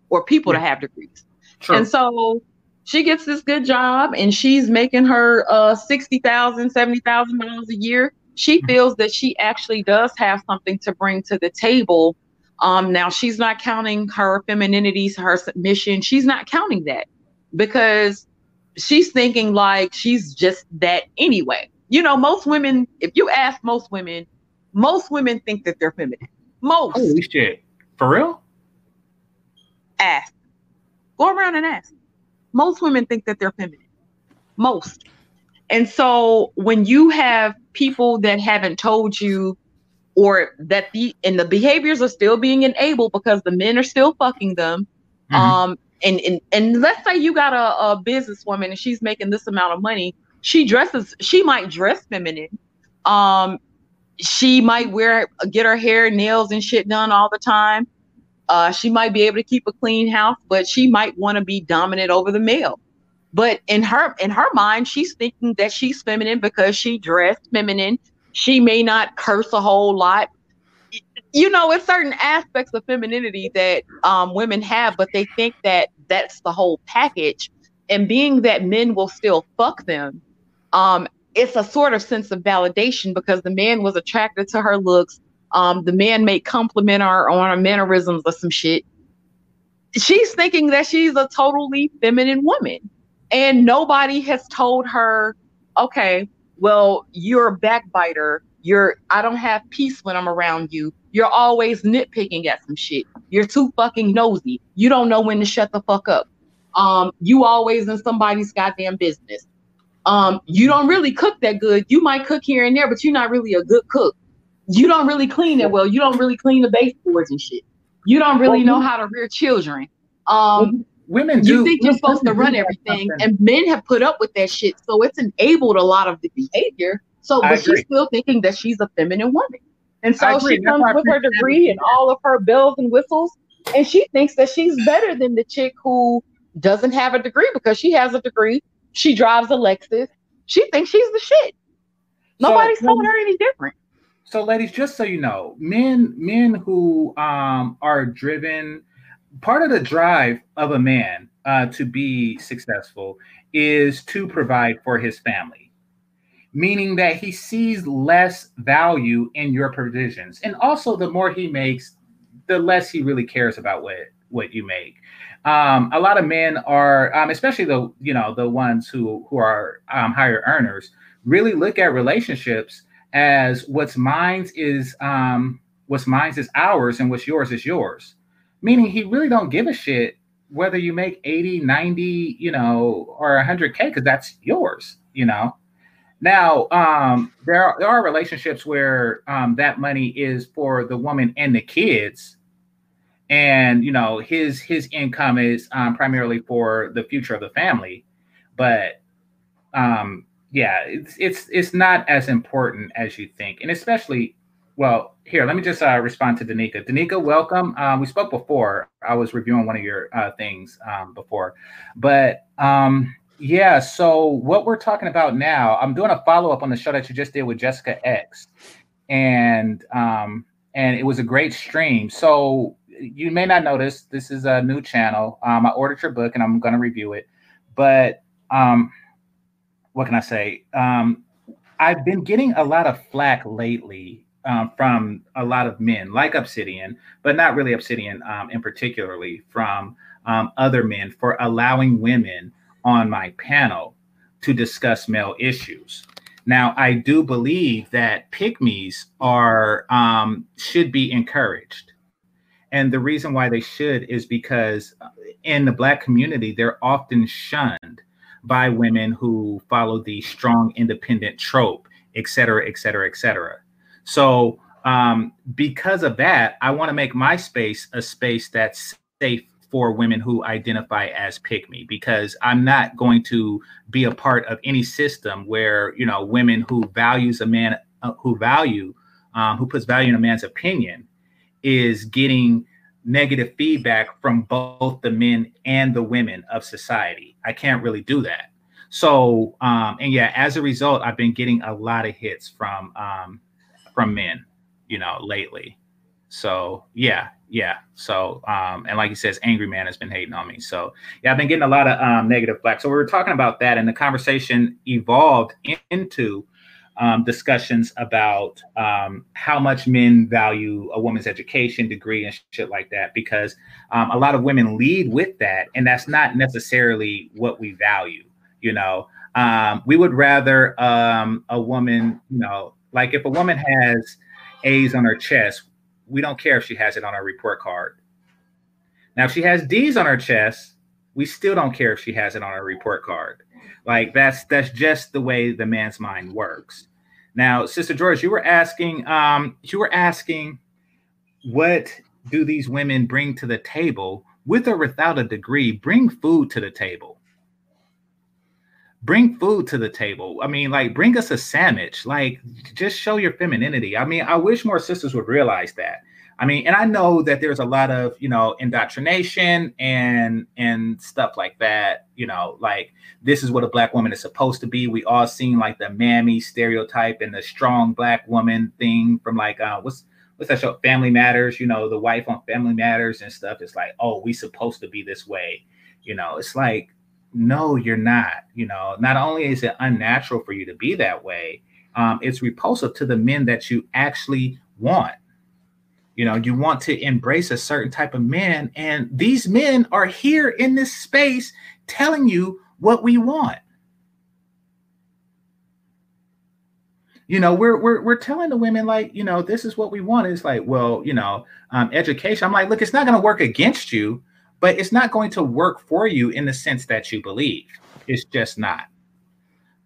or people yeah. to have degrees. True. And so she gets this good job and she's making her uh $60,000, $70,000 a year. She mm-hmm. feels that she actually does have something to bring to the table. Um, now she's not counting her femininity, her submission. She's not counting that because she's thinking like she's just that anyway. You know, most women, if you ask most women, most women think that they're feminine. Most. Holy shit. For real? Ask. Go around and ask. Most women think that they're feminine. Most. And so when you have people that haven't told you or that the and the behaviors are still being enabled because the men are still fucking them, mm-hmm. um, and and, and let's say you got a, a businesswoman and she's making this amount of money she dresses she might dress feminine um she might wear get her hair nails and shit done all the time uh she might be able to keep a clean house but she might want to be dominant over the male but in her in her mind she's thinking that she's feminine because she dressed feminine she may not curse a whole lot you know, it's certain aspects of femininity that um, women have, but they think that that's the whole package. And being that men will still fuck them, um, it's a sort of sense of validation because the man was attracted to her looks. Um, the man may compliment her on her mannerisms or some shit. She's thinking that she's a totally feminine woman. And nobody has told her, okay, well, you're a backbiter. You're, I don't have peace when I'm around you you're always nitpicking at some shit. You're too fucking nosy. You don't know when to shut the fuck up. Um, you always in somebody's goddamn business. Um, you don't really cook that good. You might cook here and there, but you're not really a good cook. You don't really clean it well. You don't really clean the baseboards and shit. You don't really know how to rear children. Um, women do. You think you're supposed to run everything, and men have put up with that shit, so it's enabled a lot of the behavior. So, but she's still thinking that she's a feminine woman. And so she comes with her degree and all of her bells and whistles, and she thinks that she's better than the chick who doesn't have a degree because she has a degree. She drives a Lexus. She thinks she's the shit. Nobody's so, telling her any different. So, ladies, just so you know, men men who um, are driven, part of the drive of a man uh, to be successful is to provide for his family meaning that he sees less value in your provisions. And also, the more he makes, the less he really cares about what what you make. Um, a lot of men are, um, especially the you know the ones who who are um, higher earners, really look at relationships as what's mine is um, what's mine is ours and what's yours is yours. Meaning he really don't give a shit whether you make 80, 90, you know, or 100k because that's yours, you know. Now, um, there are there are relationships where um, that money is for the woman and the kids, and you know his his income is um, primarily for the future of the family. But um, yeah, it's it's it's not as important as you think, and especially well. Here, let me just uh, respond to DNieka. DNieka, welcome. Um, we spoke before. I was reviewing one of your uh, things um, before, but um, yeah. So what we're talking about now, I'm doing a follow up on the show that you just did with Jessica X, and um, and it was a great stream. So you may not notice this is a new channel. Um, I ordered your book and I'm going to review it, but um, what can I say? Um, I've been getting a lot of flack lately um, from a lot of men, like Obsidian, but not really Obsidian um, in particularly, from um, other men for allowing women on my panel to discuss male issues. Now, I do believe that pick mes are um, should be encouraged, and the reason why they should is because in the black community, they're often shunned by women who follow the strong, independent trope, et cetera, et cetera, et cetera. So, um, because of that, I want to make my space a space that's safe for women who identify as pick me because I'm not going to be a part of any system where you know women who values a man uh, who value um, who puts value in a man's opinion is getting negative feedback from both the men and the women of society. I can't really do that. So, um, and yeah, as a result, I've been getting a lot of hits from um, from men, you know, lately. So yeah, yeah. So um, and like he says, angry man has been hating on me. So yeah, I've been getting a lot of um, negative flack. So we were talking about that, and the conversation evolved into um, discussions about um, how much men value a woman's education degree and shit like that because um, a lot of women lead with that and that's not necessarily what we value you know? Um, we would rather um, a woman you know like if a woman has a's on her chest we don't care if she has it on her report card. Now if she has d's on her chest we still don't care if she has it on her report card. Like that's that's just the way the man's mind works now, Sister George, you were asking, um, you were asking, what do these women bring to the table, with or without a degree? Bring food to the table. Bring food to the table. I mean, like, bring us a sandwich. Like, just show your femininity. I mean, I wish more sisters would realize that. I mean, and I know that there's a lot of, you know, indoctrination and and stuff like that, you know, like this is what a black woman is supposed to be. We all seen like the mammy stereotype and the strong black woman thing from like uh what's what's that show? Family Matters, you know, the wife on Family Matters and stuff. It's like, oh, we supposed to be this way. You know, it's like, no, you're not. You know, not only is it unnatural for you to be that way, um, it's repulsive to the men that you actually want you know, you want to embrace a certain type of men, and these men are here in this space telling you what we want. You know, we're we're we're telling the women like, you know, this is what we want. It's like, well, you know, um, education. I'm like, look, it's not going to work against you, but it's not going to work for you in the sense that you believe. It's just not.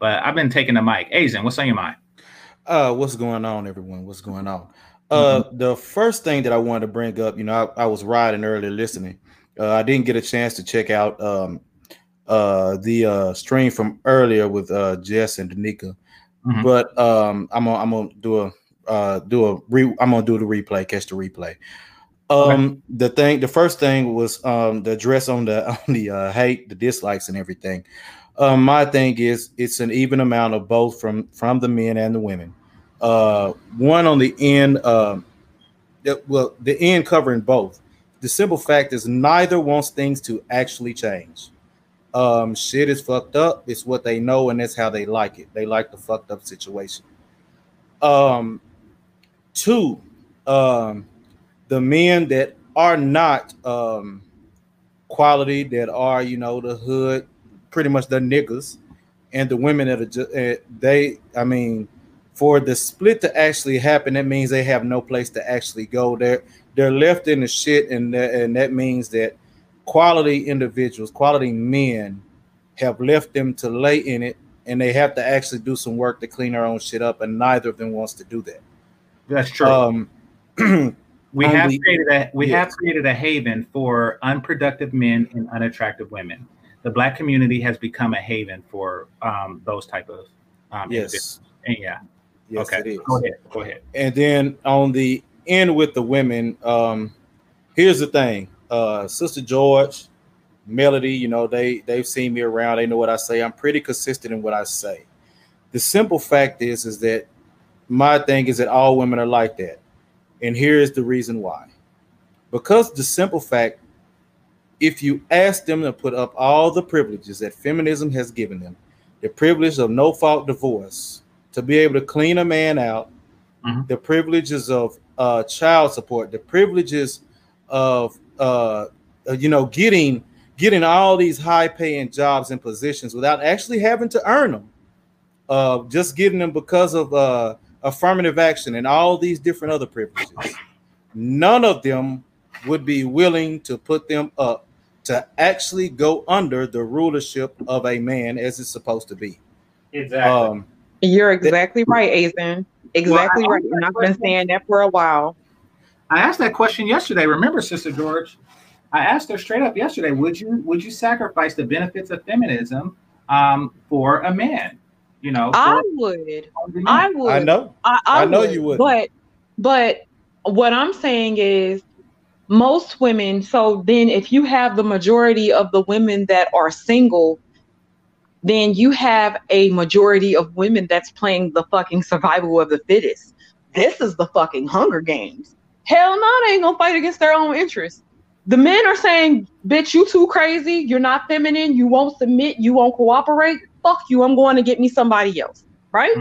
But I've been taking the mic. Azen, what's on your mind? Uh, what's going on, everyone? What's going on? Uh, mm-hmm. the first thing that I wanted to bring up, you know, I, I was riding earlier listening. Uh, I didn't get a chance to check out um, uh, the uh, stream from earlier with uh, Jess and DNieka, mm-hmm. but um, I'm gonna I'm gonna do a uh, do a re- I'm gonna do the replay, catch the replay. Um, okay. the thing, the first thing was um the address on the *laughs* on the uh, hate, the dislikes, and everything. Um, my thing is it's an even amount of both from from the men and the women uh, one on the end, uh, well, the end covering both. The simple fact is neither wants things to actually change. Um, shit is fucked up. It's what they know, and that's how they like it. They like the fucked up situation. Um, two, um, the men that are not um quality, that are you know the hood, pretty much the niggas, and the women that are just uh, they. I mean, for the split to actually happen, that means they have no place to actually go. They're they're left in the shit, and and that means that quality individuals, quality men, have left them to lay in it and they have to actually do some work to clean their own shit up, and neither of them wants to do that. That's true. Um, *clears throat* we have created a we have created a haven for unproductive men and unattractive women. The black community has become a haven for um, those type of um, yes, And yeah. Yes, okay. it is. Go ahead. Go ahead. And then on the end with the women, um, here's the thing. Uh, Sister George, Melody, you know, they they've seen me around, they know what I say. I'm pretty consistent in what I say. The simple fact is, is that my thing is that all women are like that. And here is the reason why. Because the simple fact, if you ask them to put up all the privileges that feminism has given them, the privilege of no fault divorce, to be able to clean a man out, the privileges of uh, child support, the privileges of uh, uh, you know getting getting all these high paying jobs and positions without actually having to earn them, uh, just getting them because of uh, affirmative action and all these different other privileges. None of them would be willing to put them up to actually go under the rulership of a man as it's supposed to be. Exactly. Um, You're exactly right, Azen. Exactly Well, right. And I've been saying that for a while. I asked that question yesterday. Remember, Sister George? I asked her straight up yesterday. Would you would you sacrifice the benefits of feminism um, for a man? You know, I would. I would. I know. I, I, I know would, you would. But but what I'm saying is most women, so then if you have the majority of the women that are single, then you have a majority of women that's playing the fucking survival of the fittest. This is the fucking Hunger Games. Hell no, they ain't gonna fight against their own interests. The men are saying, bitch, you too crazy, you're not feminine, you won't submit, you won't cooperate. Fuck you, I'm going to get me somebody else. Right?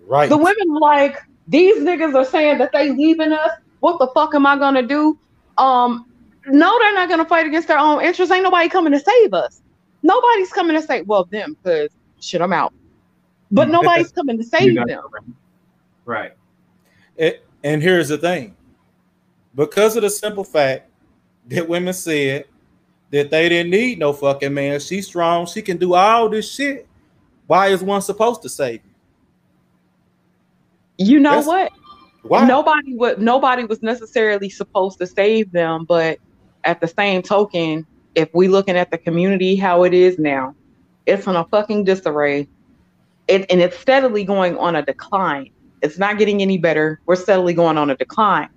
Right. The women are like, these niggas are saying that they leaving us. What the fuck am I gonna do? Um, no, they're not gonna fight against their own interests. Ain't nobody coming to save us. Nobody's coming to save well them because shit, I'm out. But mm. nobody's coming to *laughs* save them. it. Right. It- and here's the thing because of the simple fact that women said that they didn't need no fucking man, she's strong, she can do all this shit. Why is one supposed to save you? You know That's- what? Why? Nobody would nobody was necessarily supposed to save them, but at the same token, if we looking at the community how it is now, it's in a fucking disarray. It, and it's steadily going on a decline. It's not getting any better. We're steadily going on a decline.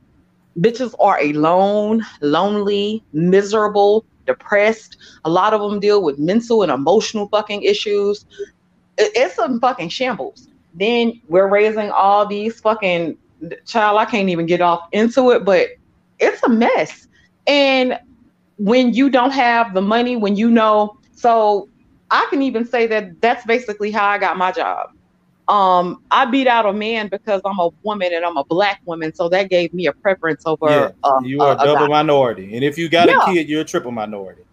Bitches are alone, lonely, miserable, depressed. A lot of them deal with mental and emotional fucking issues. It- it's some fucking shambles. Then we're raising all these fucking child. I can't even get off into it, but it's a mess. And when you don't have the money, when you know, so I can even say that that's basically how I got my job. Um, I beat out a man because I'm a woman and I'm a black woman, so that gave me a preference over. Yeah, uh, you are a- a double guy. minority. And if you got Yeah. a kid, you're a triple minority.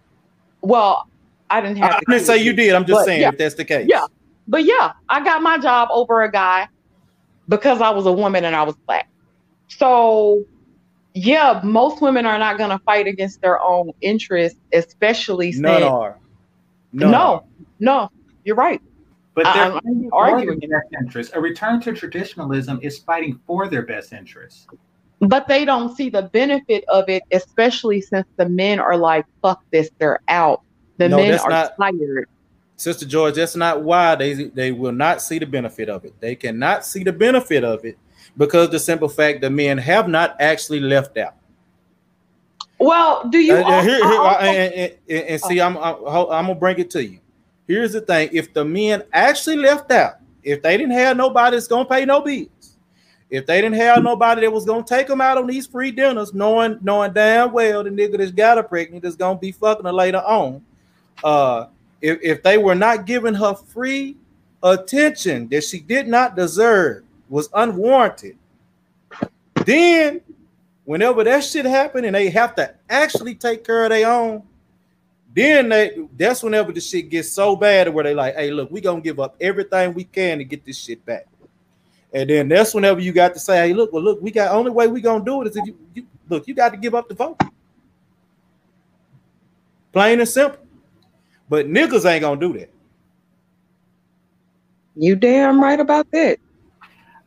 Well, I didn't I, have. I the didn't say you did. I'm just saying yeah. if that's the case. Yeah. But yeah, I got my job over a guy because I was a woman and I was black. So yeah, most women are not gonna fight against their own interests, especially None since are. None no, are. no, you're right. But they're I'm- fighting arguing their best interest. A return to traditionalism is fighting for their best interest. But they don't see the benefit of it, especially since the men are like, fuck this, they're out. The no, men are not- tired. Sister George, that's not why they they will not see the benefit of it. They cannot see the benefit of it because the simple fact that men have not actually left out. Well, do you Uh, al- here- here- also- and, and- and- and see, I'm, I'm I'm gonna bring it to you. Here's the thing: if the men actually left out, if they didn't have nobody that's gonna pay no bills, if they didn't have nobody that was gonna take them out on these free dinners, knowing knowing damn well the nigga that's got her pregnant is gonna be fucking her later on, uh, if if they were not giving her free attention that she did not deserve, was unwarranted, then whenever that shit happen and they have to actually take care of their own, then they that's whenever the shit gets so bad where they like, hey, look, we gonna give up everything we can to get this shit back. And then that's whenever you got to say, hey, look, well, look, we got only way we gonna do it is if you, you look, you got to give up the vote. Plain and simple. But niggas ain't gonna do that. You damn right about that.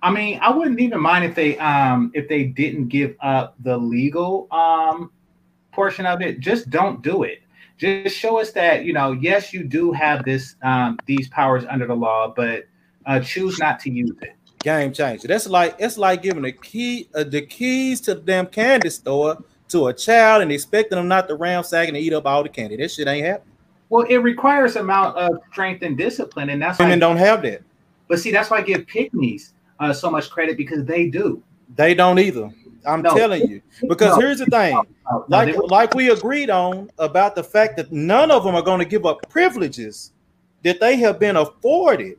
I mean, I wouldn't even mind if they um if they didn't give up the legal um portion of it. Just don't do it. Just show us that you know, yes, you do have this um these powers under the law, but uh, choose not to use it. Game changer. That's like it's like giving the key uh, the keys to the damn candy store to a child and expecting them not to ransack and eat up all the candy. That shit ain't happening. Well, it requires amount of strength and discipline, and that's women don't have that. But see, that's why I give pick mes uh, so much credit because they do. They don't either. I'm no. telling you. Because no. here's the thing, no. like like we agreed on about the fact that none of them are going to give up privileges that they have been afforded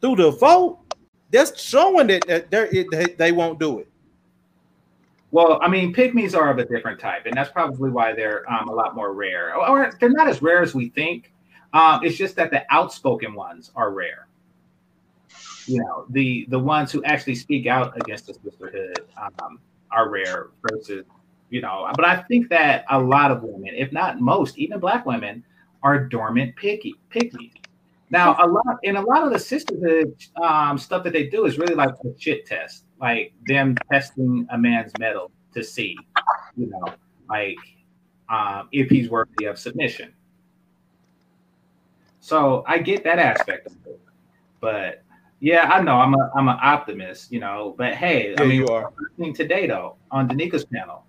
through the vote. That's showing that, that they they won't do it. Well, I mean, pick mes are of a different type, and that's probably why they're um, a lot more rare. Or they're not as rare as we think. Um, it's just that the outspoken ones are rare. You know, the the ones who actually speak out against the sisterhood um, are rare versus, you know. But I think that a lot of women, if not most, even black women, are dormant picky pick mes. Now, a lot in a lot of the sisterhood um, stuff that they do is really like a shit test like them testing a man's mettle to see, you know, like um, if he's worthy of submission. So I get that aspect of it, but yeah, I know I'm a I'm an optimist, you know. But hey, yeah, I mean, you are today though on DNieka's panel,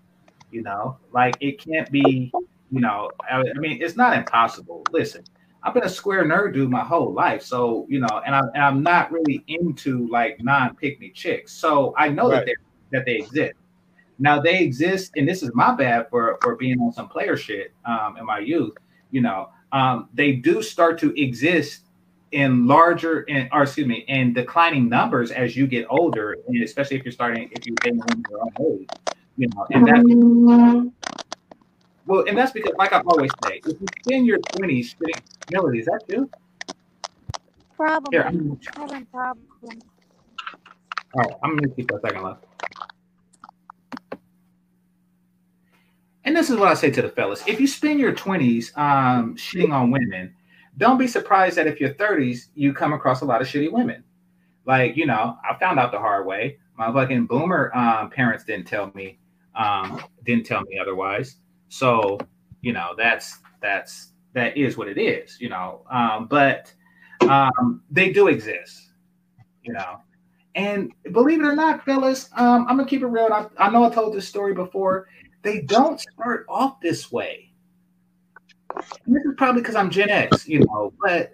you know, like it can't be, you know, I, I mean, it's not impossible. Listen, I've been a square nerd dude my whole life. So, you know, and, I, and I'm not really into like non pick me chicks. So I know right. that, they that they exist. Now they exist, and this is my bad for, for being on some player shit um, in my youth. You know, um, they do start to exist in larger, in, or excuse me, in declining numbers as you get older, and especially if you're starting, if you're getting your own age. You know, and that well, and that's because, like I've always say, if you spend your twenties spinning Melody, is that you? Probably. Here, I'm having. All right, I'm gonna keep that second left. And this is what I say to the fellas: if you spend your twenties um, shitting on women, don't be surprised that if you're thirties, you come across a lot of shitty women. Like you know, I found out the hard way. My fucking boomer um, parents didn't tell me, um, didn't tell me otherwise. So, you know, that's that's that is what it is, you know. Um, but um, they do exist, you know. And believe it or not, fellas, um, I'm gonna keep it real. I, I know I told this story before. They don't start off this way. This is probably because I'm Gen X, you know, but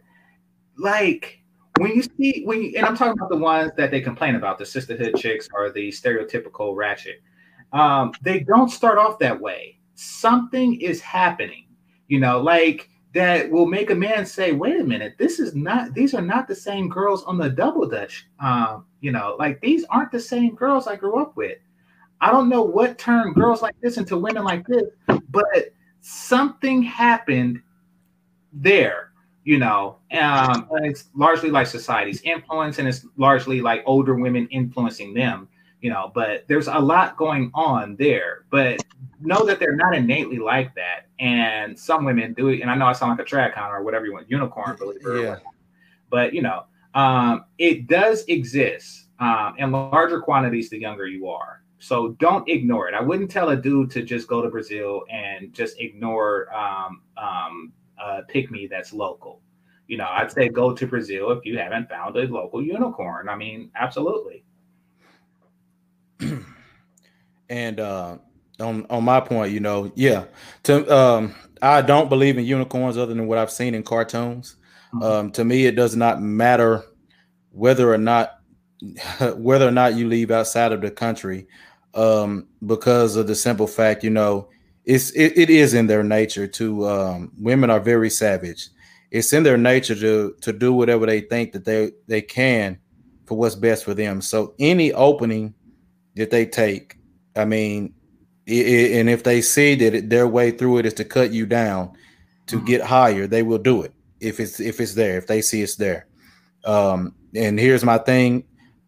like when you see when you, and I'm talking about the ones that they complain about, the sisterhood chicks or the stereotypical ratchet. Um, they don't start off that way something is happening, you know, like that will make a man say, wait a minute, this is not, these are not the same girls on the double dutch. Um, you know, like these aren't the same girls I grew up with. I don't know what turned girls like this into women like this, but something happened there, you know. Um, it's largely like society's influence, and it's largely like older women influencing them, you know. But there's a lot going on there. But know that they're not innately like that. And some women do it. And I know I sound like a track counter or whatever you want, unicorn believer. Yeah. But you know, um, it does exist um, in larger quantities the younger you are. So don't ignore it. I wouldn't tell a dude to just go to Brazil and just ignore um, um, uh, pick me that's local. You know, I'd say go to Brazil if you haven't found a local unicorn. I mean, absolutely. *clears throat* and uh, on on my point, you know, yeah. To um, I don't believe in unicorns other than what I've seen in cartoons. Mm-hmm. Um, to me, it does not matter whether or not *laughs* whether or not you leave outside of the country, um, because of the simple fact, you know, it's it, it is in their nature to um, women are very savage. It's in their nature to to do whatever they think that they they can for what's best for them. So any opening that they take, I mean, it, and if they see that it, their way through it is to cut you down to mm-hmm. get higher, they will do it if it's if it's there, if they see it's there. Um, and here's my thing: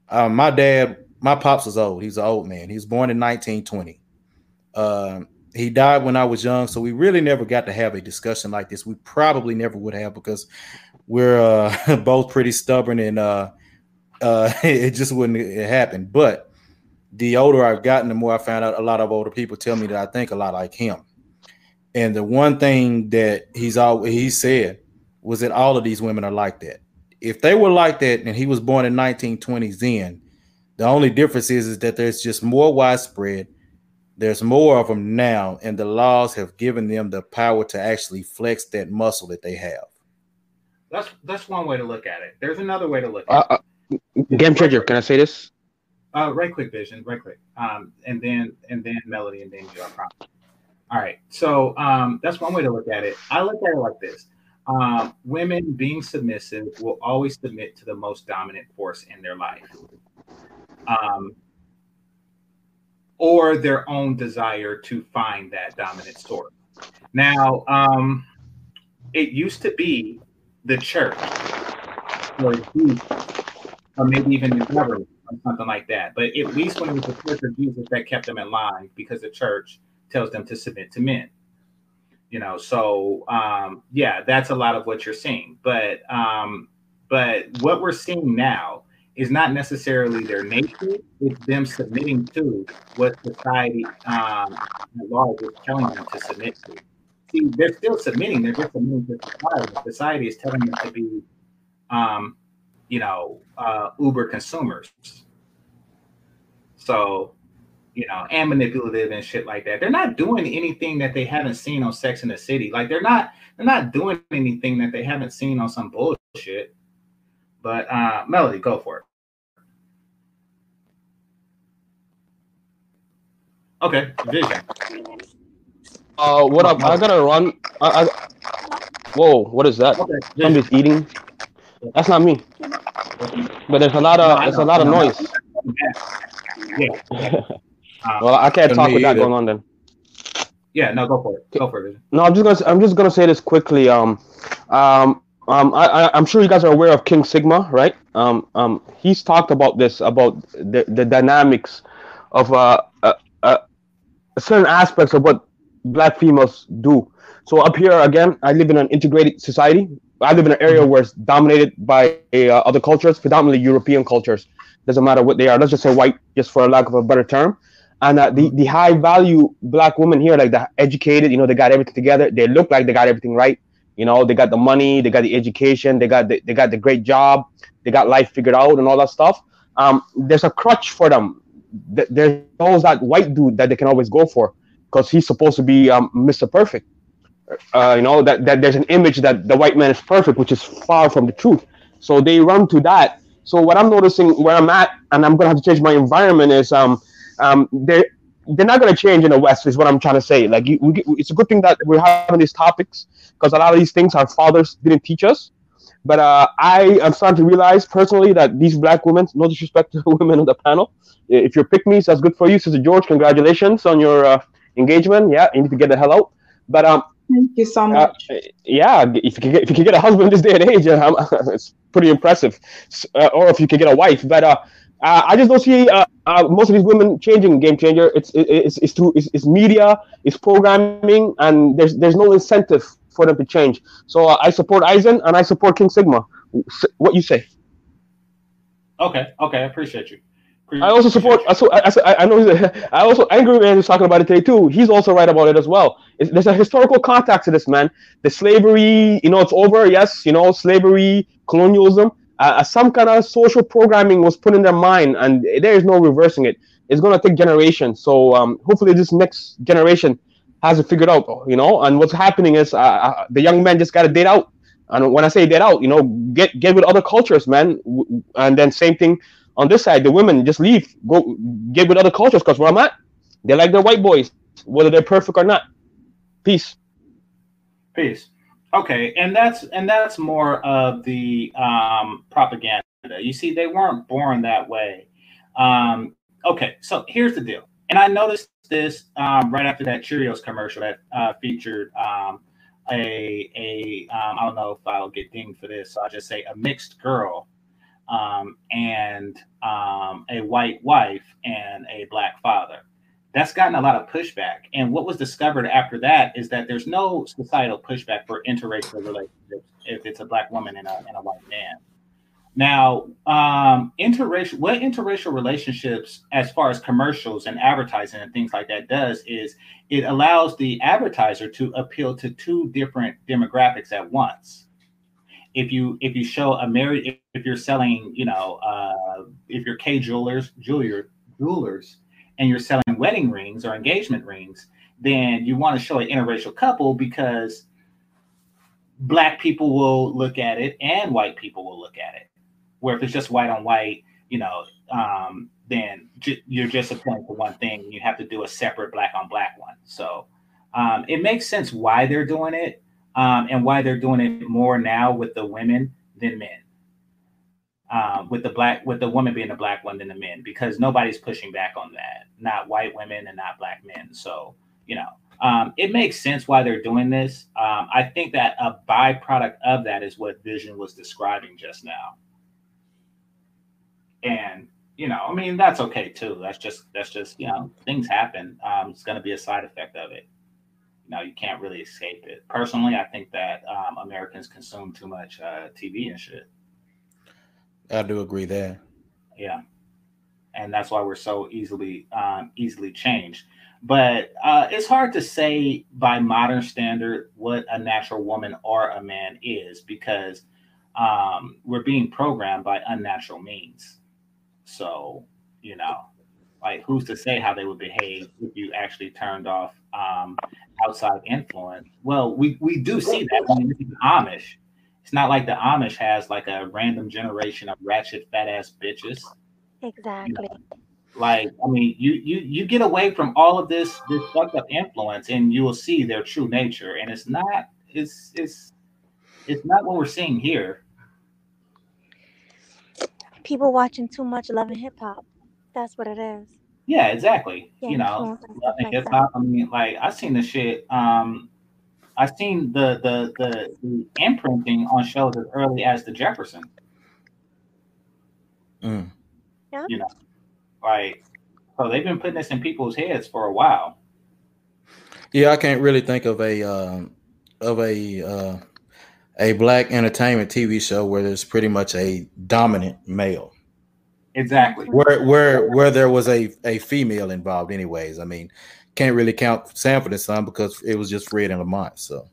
uh, my dad, my pops was old. He's an old man. He was born in 1920. Um, he died when I was young, so we really never got to have a discussion like this. We probably never would have because we're uh, *laughs* both pretty stubborn and uh, uh, *laughs* it just wouldn't happen. But the older I've gotten, the more I found out a lot of older people tell me that I think a lot like him. And the one thing that he's always he said was that all of these women are like that. If they were like that and he was born in 1920s then, the only difference is, is that there's just more widespread. There's more of them now, and the laws have given them the power to actually flex that muscle that they have. That's that's one way to look at it. There's another way to look at Uh, uh, game changer. Can I say this? Uh, right quick, Vision, right quick. Um, and then and then Melody and then you, I promise. All right. So um, that's one way to look at it. I look at it like this. Um, women being submissive will always submit to the most dominant force in their life. Um, or their own desire to find that dominant source. Now, um, it used to be the church or or maybe even the government or something like that. But at least when it was the church of Jesus that kept them in line because the church tells them to submit to men. You know, so um, yeah, that's a lot of what you're seeing. But um, but what we're seeing now is not necessarily their nature; it's them submitting to what society um, at large is telling them to submit to. See, they're still submitting; they're just submitting to society. Society is telling them to be, um, you know, uh, Uber consumers. So, you know, and manipulative and shit like that. They're not doing anything that they haven't seen on Sex in the City. Like they're not they're not doing anything that they haven't seen on some bullshit. But uh Melody, go for it. Okay, Vision. Uh, what up? I gotta run. I, I, whoa, what is that? Okay, Somebody's eating. That's not me. But there's a lot of I there's a lot of No, no. noise. *laughs* Yeah. Um, *laughs* Well, I can't talk with that either. going on then. yeah, no, go for it. Go for it, Vision. No, I'm just gonna I'm just gonna say this quickly. Um, um, um, I, I I'm sure you guys are aware of King Sigma, right? Um, um, he's talked about this about the the dynamics of uh, uh, uh certain aspects of what black females do. So up here again, I live in an integrated society. I live in an area where it's dominated by uh, other cultures, predominantly European cultures. Doesn't matter what they are. Let's just say white, just for lack of a better term. And uh, the the high value black women here, like the educated, you know, they got everything together. They look like they got everything right. You know, they got the money, they got the education, they got the, they got the great job, they got life figured out, and all that stuff. Um, there's a crutch for them. Th- There's always that white dude that they can always go for because he's supposed to be um, Mr. Perfect. Uh, you know that, that there's an image that the white man is perfect, which is far from the truth. So they run to that. So what I'm noticing where I'm at, and I'm gonna have to change my environment, is um, um, they they're not gonna change in the West. Is what I'm trying to say. Like you, we, it's a good thing that we're having these topics because a lot of these things our fathers didn't teach us. But uh, I am starting to realize personally that these black women, no disrespect to *laughs* the women on the panel, if you're pick me, that's good for you, Sister George. Congratulations on your uh, engagement. Yeah, you need to get the hell out. But um, Thank you so uh, much. yeah, if you can get if you can get a husband this day and age, uh, *laughs* it's pretty impressive. Uh, or if you can get a wife, but uh, I just don't see uh, uh, most of these women changing. Game changer. It's it's it's through it's, it's media, it's programming, and there's there's no incentive for them to change. So uh, I support Eisen and I support King Sigma. What you say? Okay, okay, I appreciate you. I also support. I, so, I, I, know. I also Angry Man is talking about it today too. He's also right about it as well. It's, there's a historical context to this man. The slavery, you know, it's over. Yes, you know, slavery, colonialism. Uh, some kind of social programming was put in their mind, and there is no reversing it. It's gonna take generations. So um, hopefully, this next generation has it figured out. You know, and what's happening is uh, uh, the young men just got to date out. And when I say date out, you know, get get with other cultures, man. And then same thing on this side, the women just leave, go get with other cultures. Because where I'm at, they like their white boys, whether they're perfect or not. Peace. Peace. Okay, and that's and that's more of the um, propaganda. You see, they weren't born that way. Um, okay, so here's the deal, and I noticed this um, right after that Cheerios commercial that uh, featured um, a a um, I don't know if I'll get dinged for this, so I'll just say a mixed girl um, and um, a white wife and a black father. That's gotten a lot of pushback. And what was discovered after that is that there's no societal pushback for interracial relationships if it's a black woman and a, and a white man. Now, um, interracial what interracial relationships, as far as commercials and advertising and things like that, does is it allows the advertiser to appeal to two different demographics at once. If you if you show a married if you're selling, you know, uh, if you're Kay Jewelers, jeweler, jewelers, and you're selling wedding rings or engagement rings, then you want to show an interracial couple because black people will look at it and white people will look at it where if it's just white on white, you know, um, then you're just applying for one thing. You have to do a separate black on black one. So um, it makes sense why they're doing it um, and why they're doing it more now with the women than men. Um, with the black, with the woman being the black one than the men, because nobody's pushing back on that. Not white women and not black men. So you know, um, it makes sense why they're doing this. Um, I think that a byproduct of that is what Vision was describing just now and you know, I mean, that's okay too. That's just that's just you know, things happen. Um, it's going to be a side effect of it. You know, you can't really escape it. Personally, I think that um, Americans consume too much uh, TV and shit. I do agree there. Yeah, and that's why we're so easily um, easily changed. But uh, it's hard to say by modern standard what a natural woman or a man is because um, we're being programmed by unnatural means so, you know, like who's to say how they would behave if you actually turned off um, outside influence? Well, we, we do see that. This Amish. It's not like the Amish has like a random generation of ratchet fat ass bitches. Exactly. You know? Like, I mean, you you you get away from all of this this fucked up influence, and you will see their true nature. And it's not it's it's it's not what we're seeing here people watching too much love and hip hop. That's what it is. Yeah, exactly. Yeah, you know, love and hip hop. I mean, like I've seen the shit. Um, I've seen the, the the the imprinting on shows as early as the Jefferson. Mm. Yeah. You know, like so they've been putting this in people's heads for a while. Yeah, I can't really think of a um, of a uh, a black entertainment TV show where there's pretty much a dominant male. Exactly. Where where where there was a a female involved, anyways. I mean, can't really count Sanford and Son because it was just Fred and Lamont. So.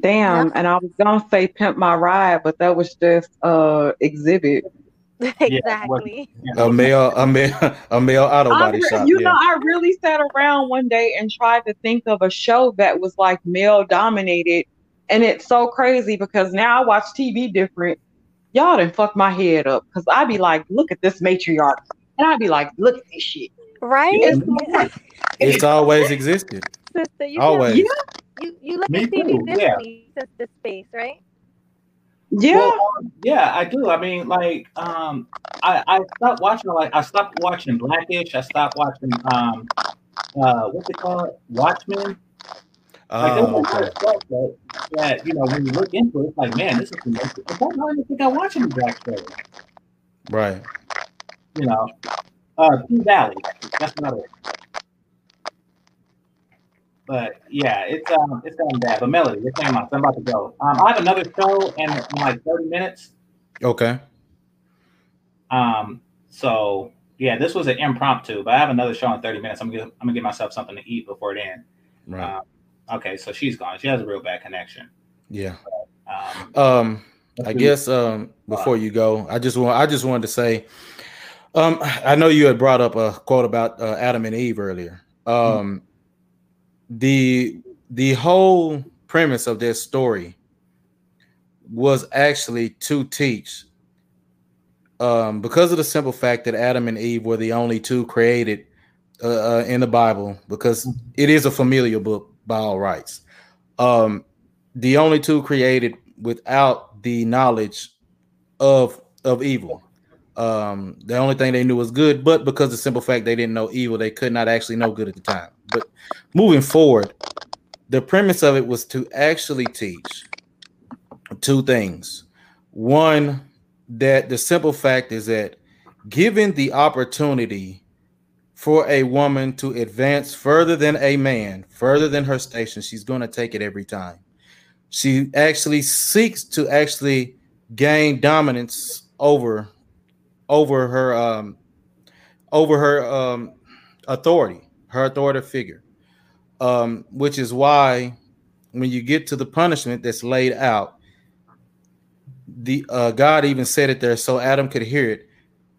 Damn, and I was gonna say pimp my ride, but that was just uh Xzibit. *laughs* exactly. A male, a male, *laughs* a male auto body I, shop. You yeah. know, I really sat around one day and tried to think of a show that was like male dominated and it's so crazy because now I watch TV different. Y'all didn't fuck my head up because I'd be like, look at this matriarch. And I'd be like, look at this shit. Right? It's, it's always existed. Sister, you always. Yeah. You you look Me at TV too, differently this space, right? Yeah. Well, yeah, I do. I mean, like, um, I, I stopped watching like I stopped watching Blackish. I stopped watching um, uh, what's it called, Watchmen. Like, Oh, there's a lot okay. of stuff that, that you know when you look into it, it's like, man, this is the most. I don't even think I watch any black shows. Right. You know, uh, Valley. That's another. But yeah, it's um, it's gotten bad. But Melody, you're saying I'm about to go. Um, I have another show in, in like 30 minutes. Okay. Um, so yeah, this was an impromptu, but I have another show in 30 minutes. I'm gonna I'm gonna get myself something to eat before then. Right. Um, okay, so she's gone. She has a real bad connection. Yeah. Um, Um, I guess um before you go, I just want I just wanted to say, um, I know you had brought up a quote about uh, Adam and Eve earlier. Um, the the whole premise of this story was actually to teach, um, because of the simple fact that Adam and Eve were the only two created uh, uh, in the Bible, because it is a familiar book by all rights. Um, the only two created without the knowledge of of evil. Um, the only thing they knew was good, but because the simple fact they didn't know evil, they could not actually know good at the time. But moving forward, the premise of it was to actually teach two things. One, that the simple fact is that given the opportunity for a woman to advance further than a man, further than her station, she's going to take it every time. She actually seeks to actually gain dominance over over her um over her um authority, her authority figure. Um, which is why when you get to the punishment that's laid out, the uh, God even said it there so Adam could hear it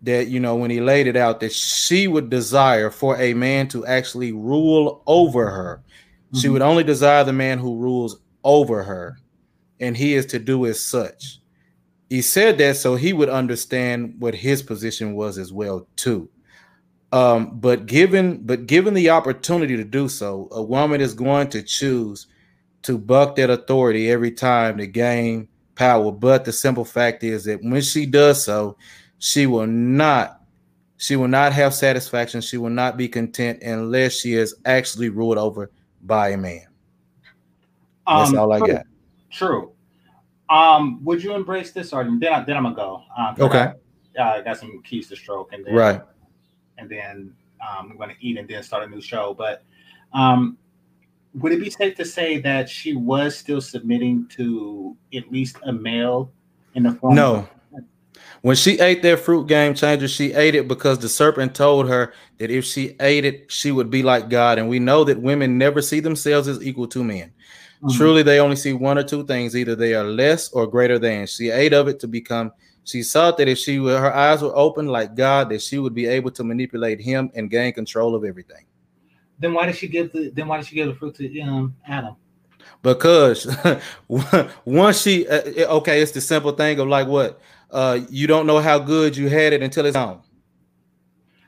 that you know when he laid it out that she would desire for a man to actually rule over her. Mm-hmm. She would only desire the man who rules over her, and he is to do as such. He said that so he would understand what his position was as well too. Um, but given but given the opportunity to do so, a woman is going to choose to buck that authority every time to gain power. But the simple fact is that when she does so, she will not she will not have satisfaction. She will not be content unless she is actually ruled over by a man. That's Um, all I true. got. True. Um, would you embrace this or then? I, then I'm gonna go. Um, Okay. I, uh, got some keys to stroke, and then Right. and then um, I'm gonna eat and then start a new show. But um, would it be safe to say that she was still submitting to at least a male in the form? No. When she ate that fruit game changer, she ate it because the serpent told her that if she ate it, she would be like God. And we know that women never see themselves as equal to men. Mhm. Truly, they only see one or two things: either they are less or greater than. She ate of it to become. She saw that if she were, her eyes were open like God, that she would be able to manipulate Him and gain control of everything. Then why did she give the? Then why did she give the fruit to um, Adam? because *laughs* once she uh, okay it's the simple thing of like what uh you don't know how good you had it until it's on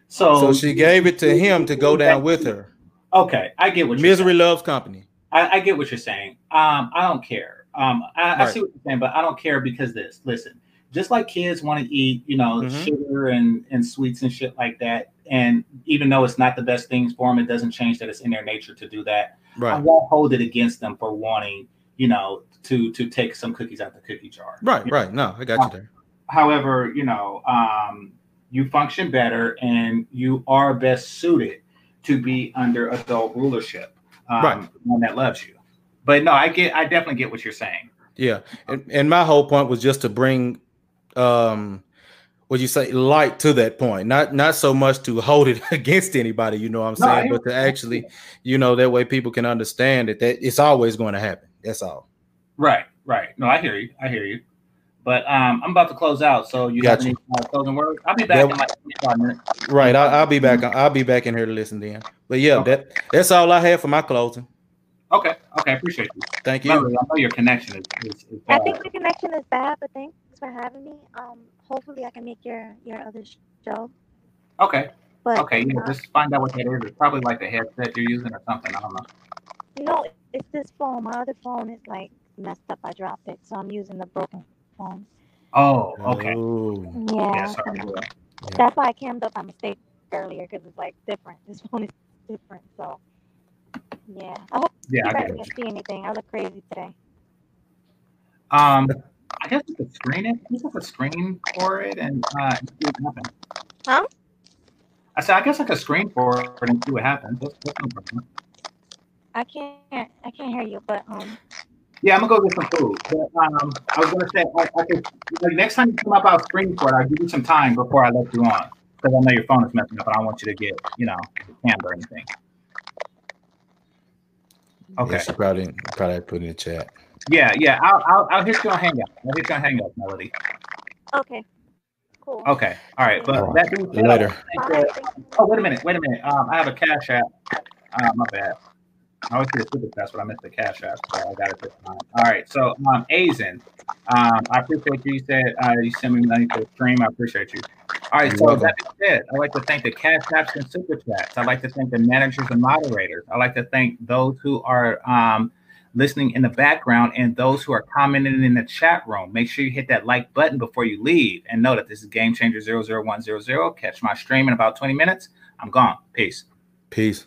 So, so she gave it to him to go down with her Okay, I get what misery loves company I, I get what you're saying. Um, I don't care. Um, I, I see what you're saying, but I don't care because this. Listen, just like kids want to eat, you know, Mhm. sugar and and sweets and shit like that, and even though it's not the best things for them, it doesn't change that it's in their nature to do that. Right. I won't hold it against them for wanting, you know, to to take some cookies out the cookie jar. right right no i got you there However, you know, um, you function better and you are best suited to be under adult rulership, um, Right. one that loves you. But no, I get, I definitely get what you're saying. yeah and, and my whole point was just to bring um what you say light to that point not not so much to hold it *laughs* against anybody you know what i'm No, saying but to actually you know that way people can understand that, that it's always going to happen that's all Right, right. No, I hear you. I hear you. But um, I'm about to close out, so you have Gotcha. any uh, closing words? I'll be back That- in like 25 minutes. Right. I'll, I'll be back. I'll be back in here to listen then. But yeah, Okay. that that's all I have for my closing. Okay, okay, appreciate you. Thank No, you. I know your connection is. is, is I think the connection is bad, but thanks for having me. Um, hopefully I can make your your other show. Okay, But okay. Yeah, uh, just find out what that is. It's probably like the headset you're using or something. I don't know. no, it's this phone. My other phone is like messed up. I dropped it, so I'm using the broken phone. Oh, okay. Oh, Yeah, Yeah, sorry. that's why I cammed up by mistake earlier because it's like different. This *laughs* phone is different, so yeah. I hope Yeah, you I guys get it. didn't see anything. I look crazy today. Um, I guess we could screen it. We could screen for it and uh, see what happens. Huh? I said, I guess I could screen for it and see what happens. That's, that's no problem. I can't I can't hear you, but um Yeah, I'm gonna go get some food. But um, I was gonna say, I, I could like next time you come up, I'll screen for it. I'll give you some time before I let you on because I know your phone is messing up. and I don't want you to get you know scammed or anything. Okay. Yeah, she probably probably put in the chat. Yeah, yeah. I'll I'll, I'll hit you on Hangout. I'll hit you on Hangout, Melody. okay. Cool. Okay. All right. But All that being said, Later. I think Bye. that- Oh, wait a minute. Wait a minute. Um, I have a cash app. Uh, my bad. I always do a super fast, but I missed the cash app, so I got it this time. All right. So, um, Azen, um, I appreciate you. You said uh, you sent me money for the stream. I appreciate you. All right. So that being said, I'd like to thank the cash apps and super chats. I'd like to thank the managers and moderators. I'd like to thank those who are um, listening in the background and those who are commenting in the chat room. Make sure you hit that like button before you leave and know that this is Game Changer 00100. Catch my stream in about 20 minutes. I'm gone. Peace. Peace.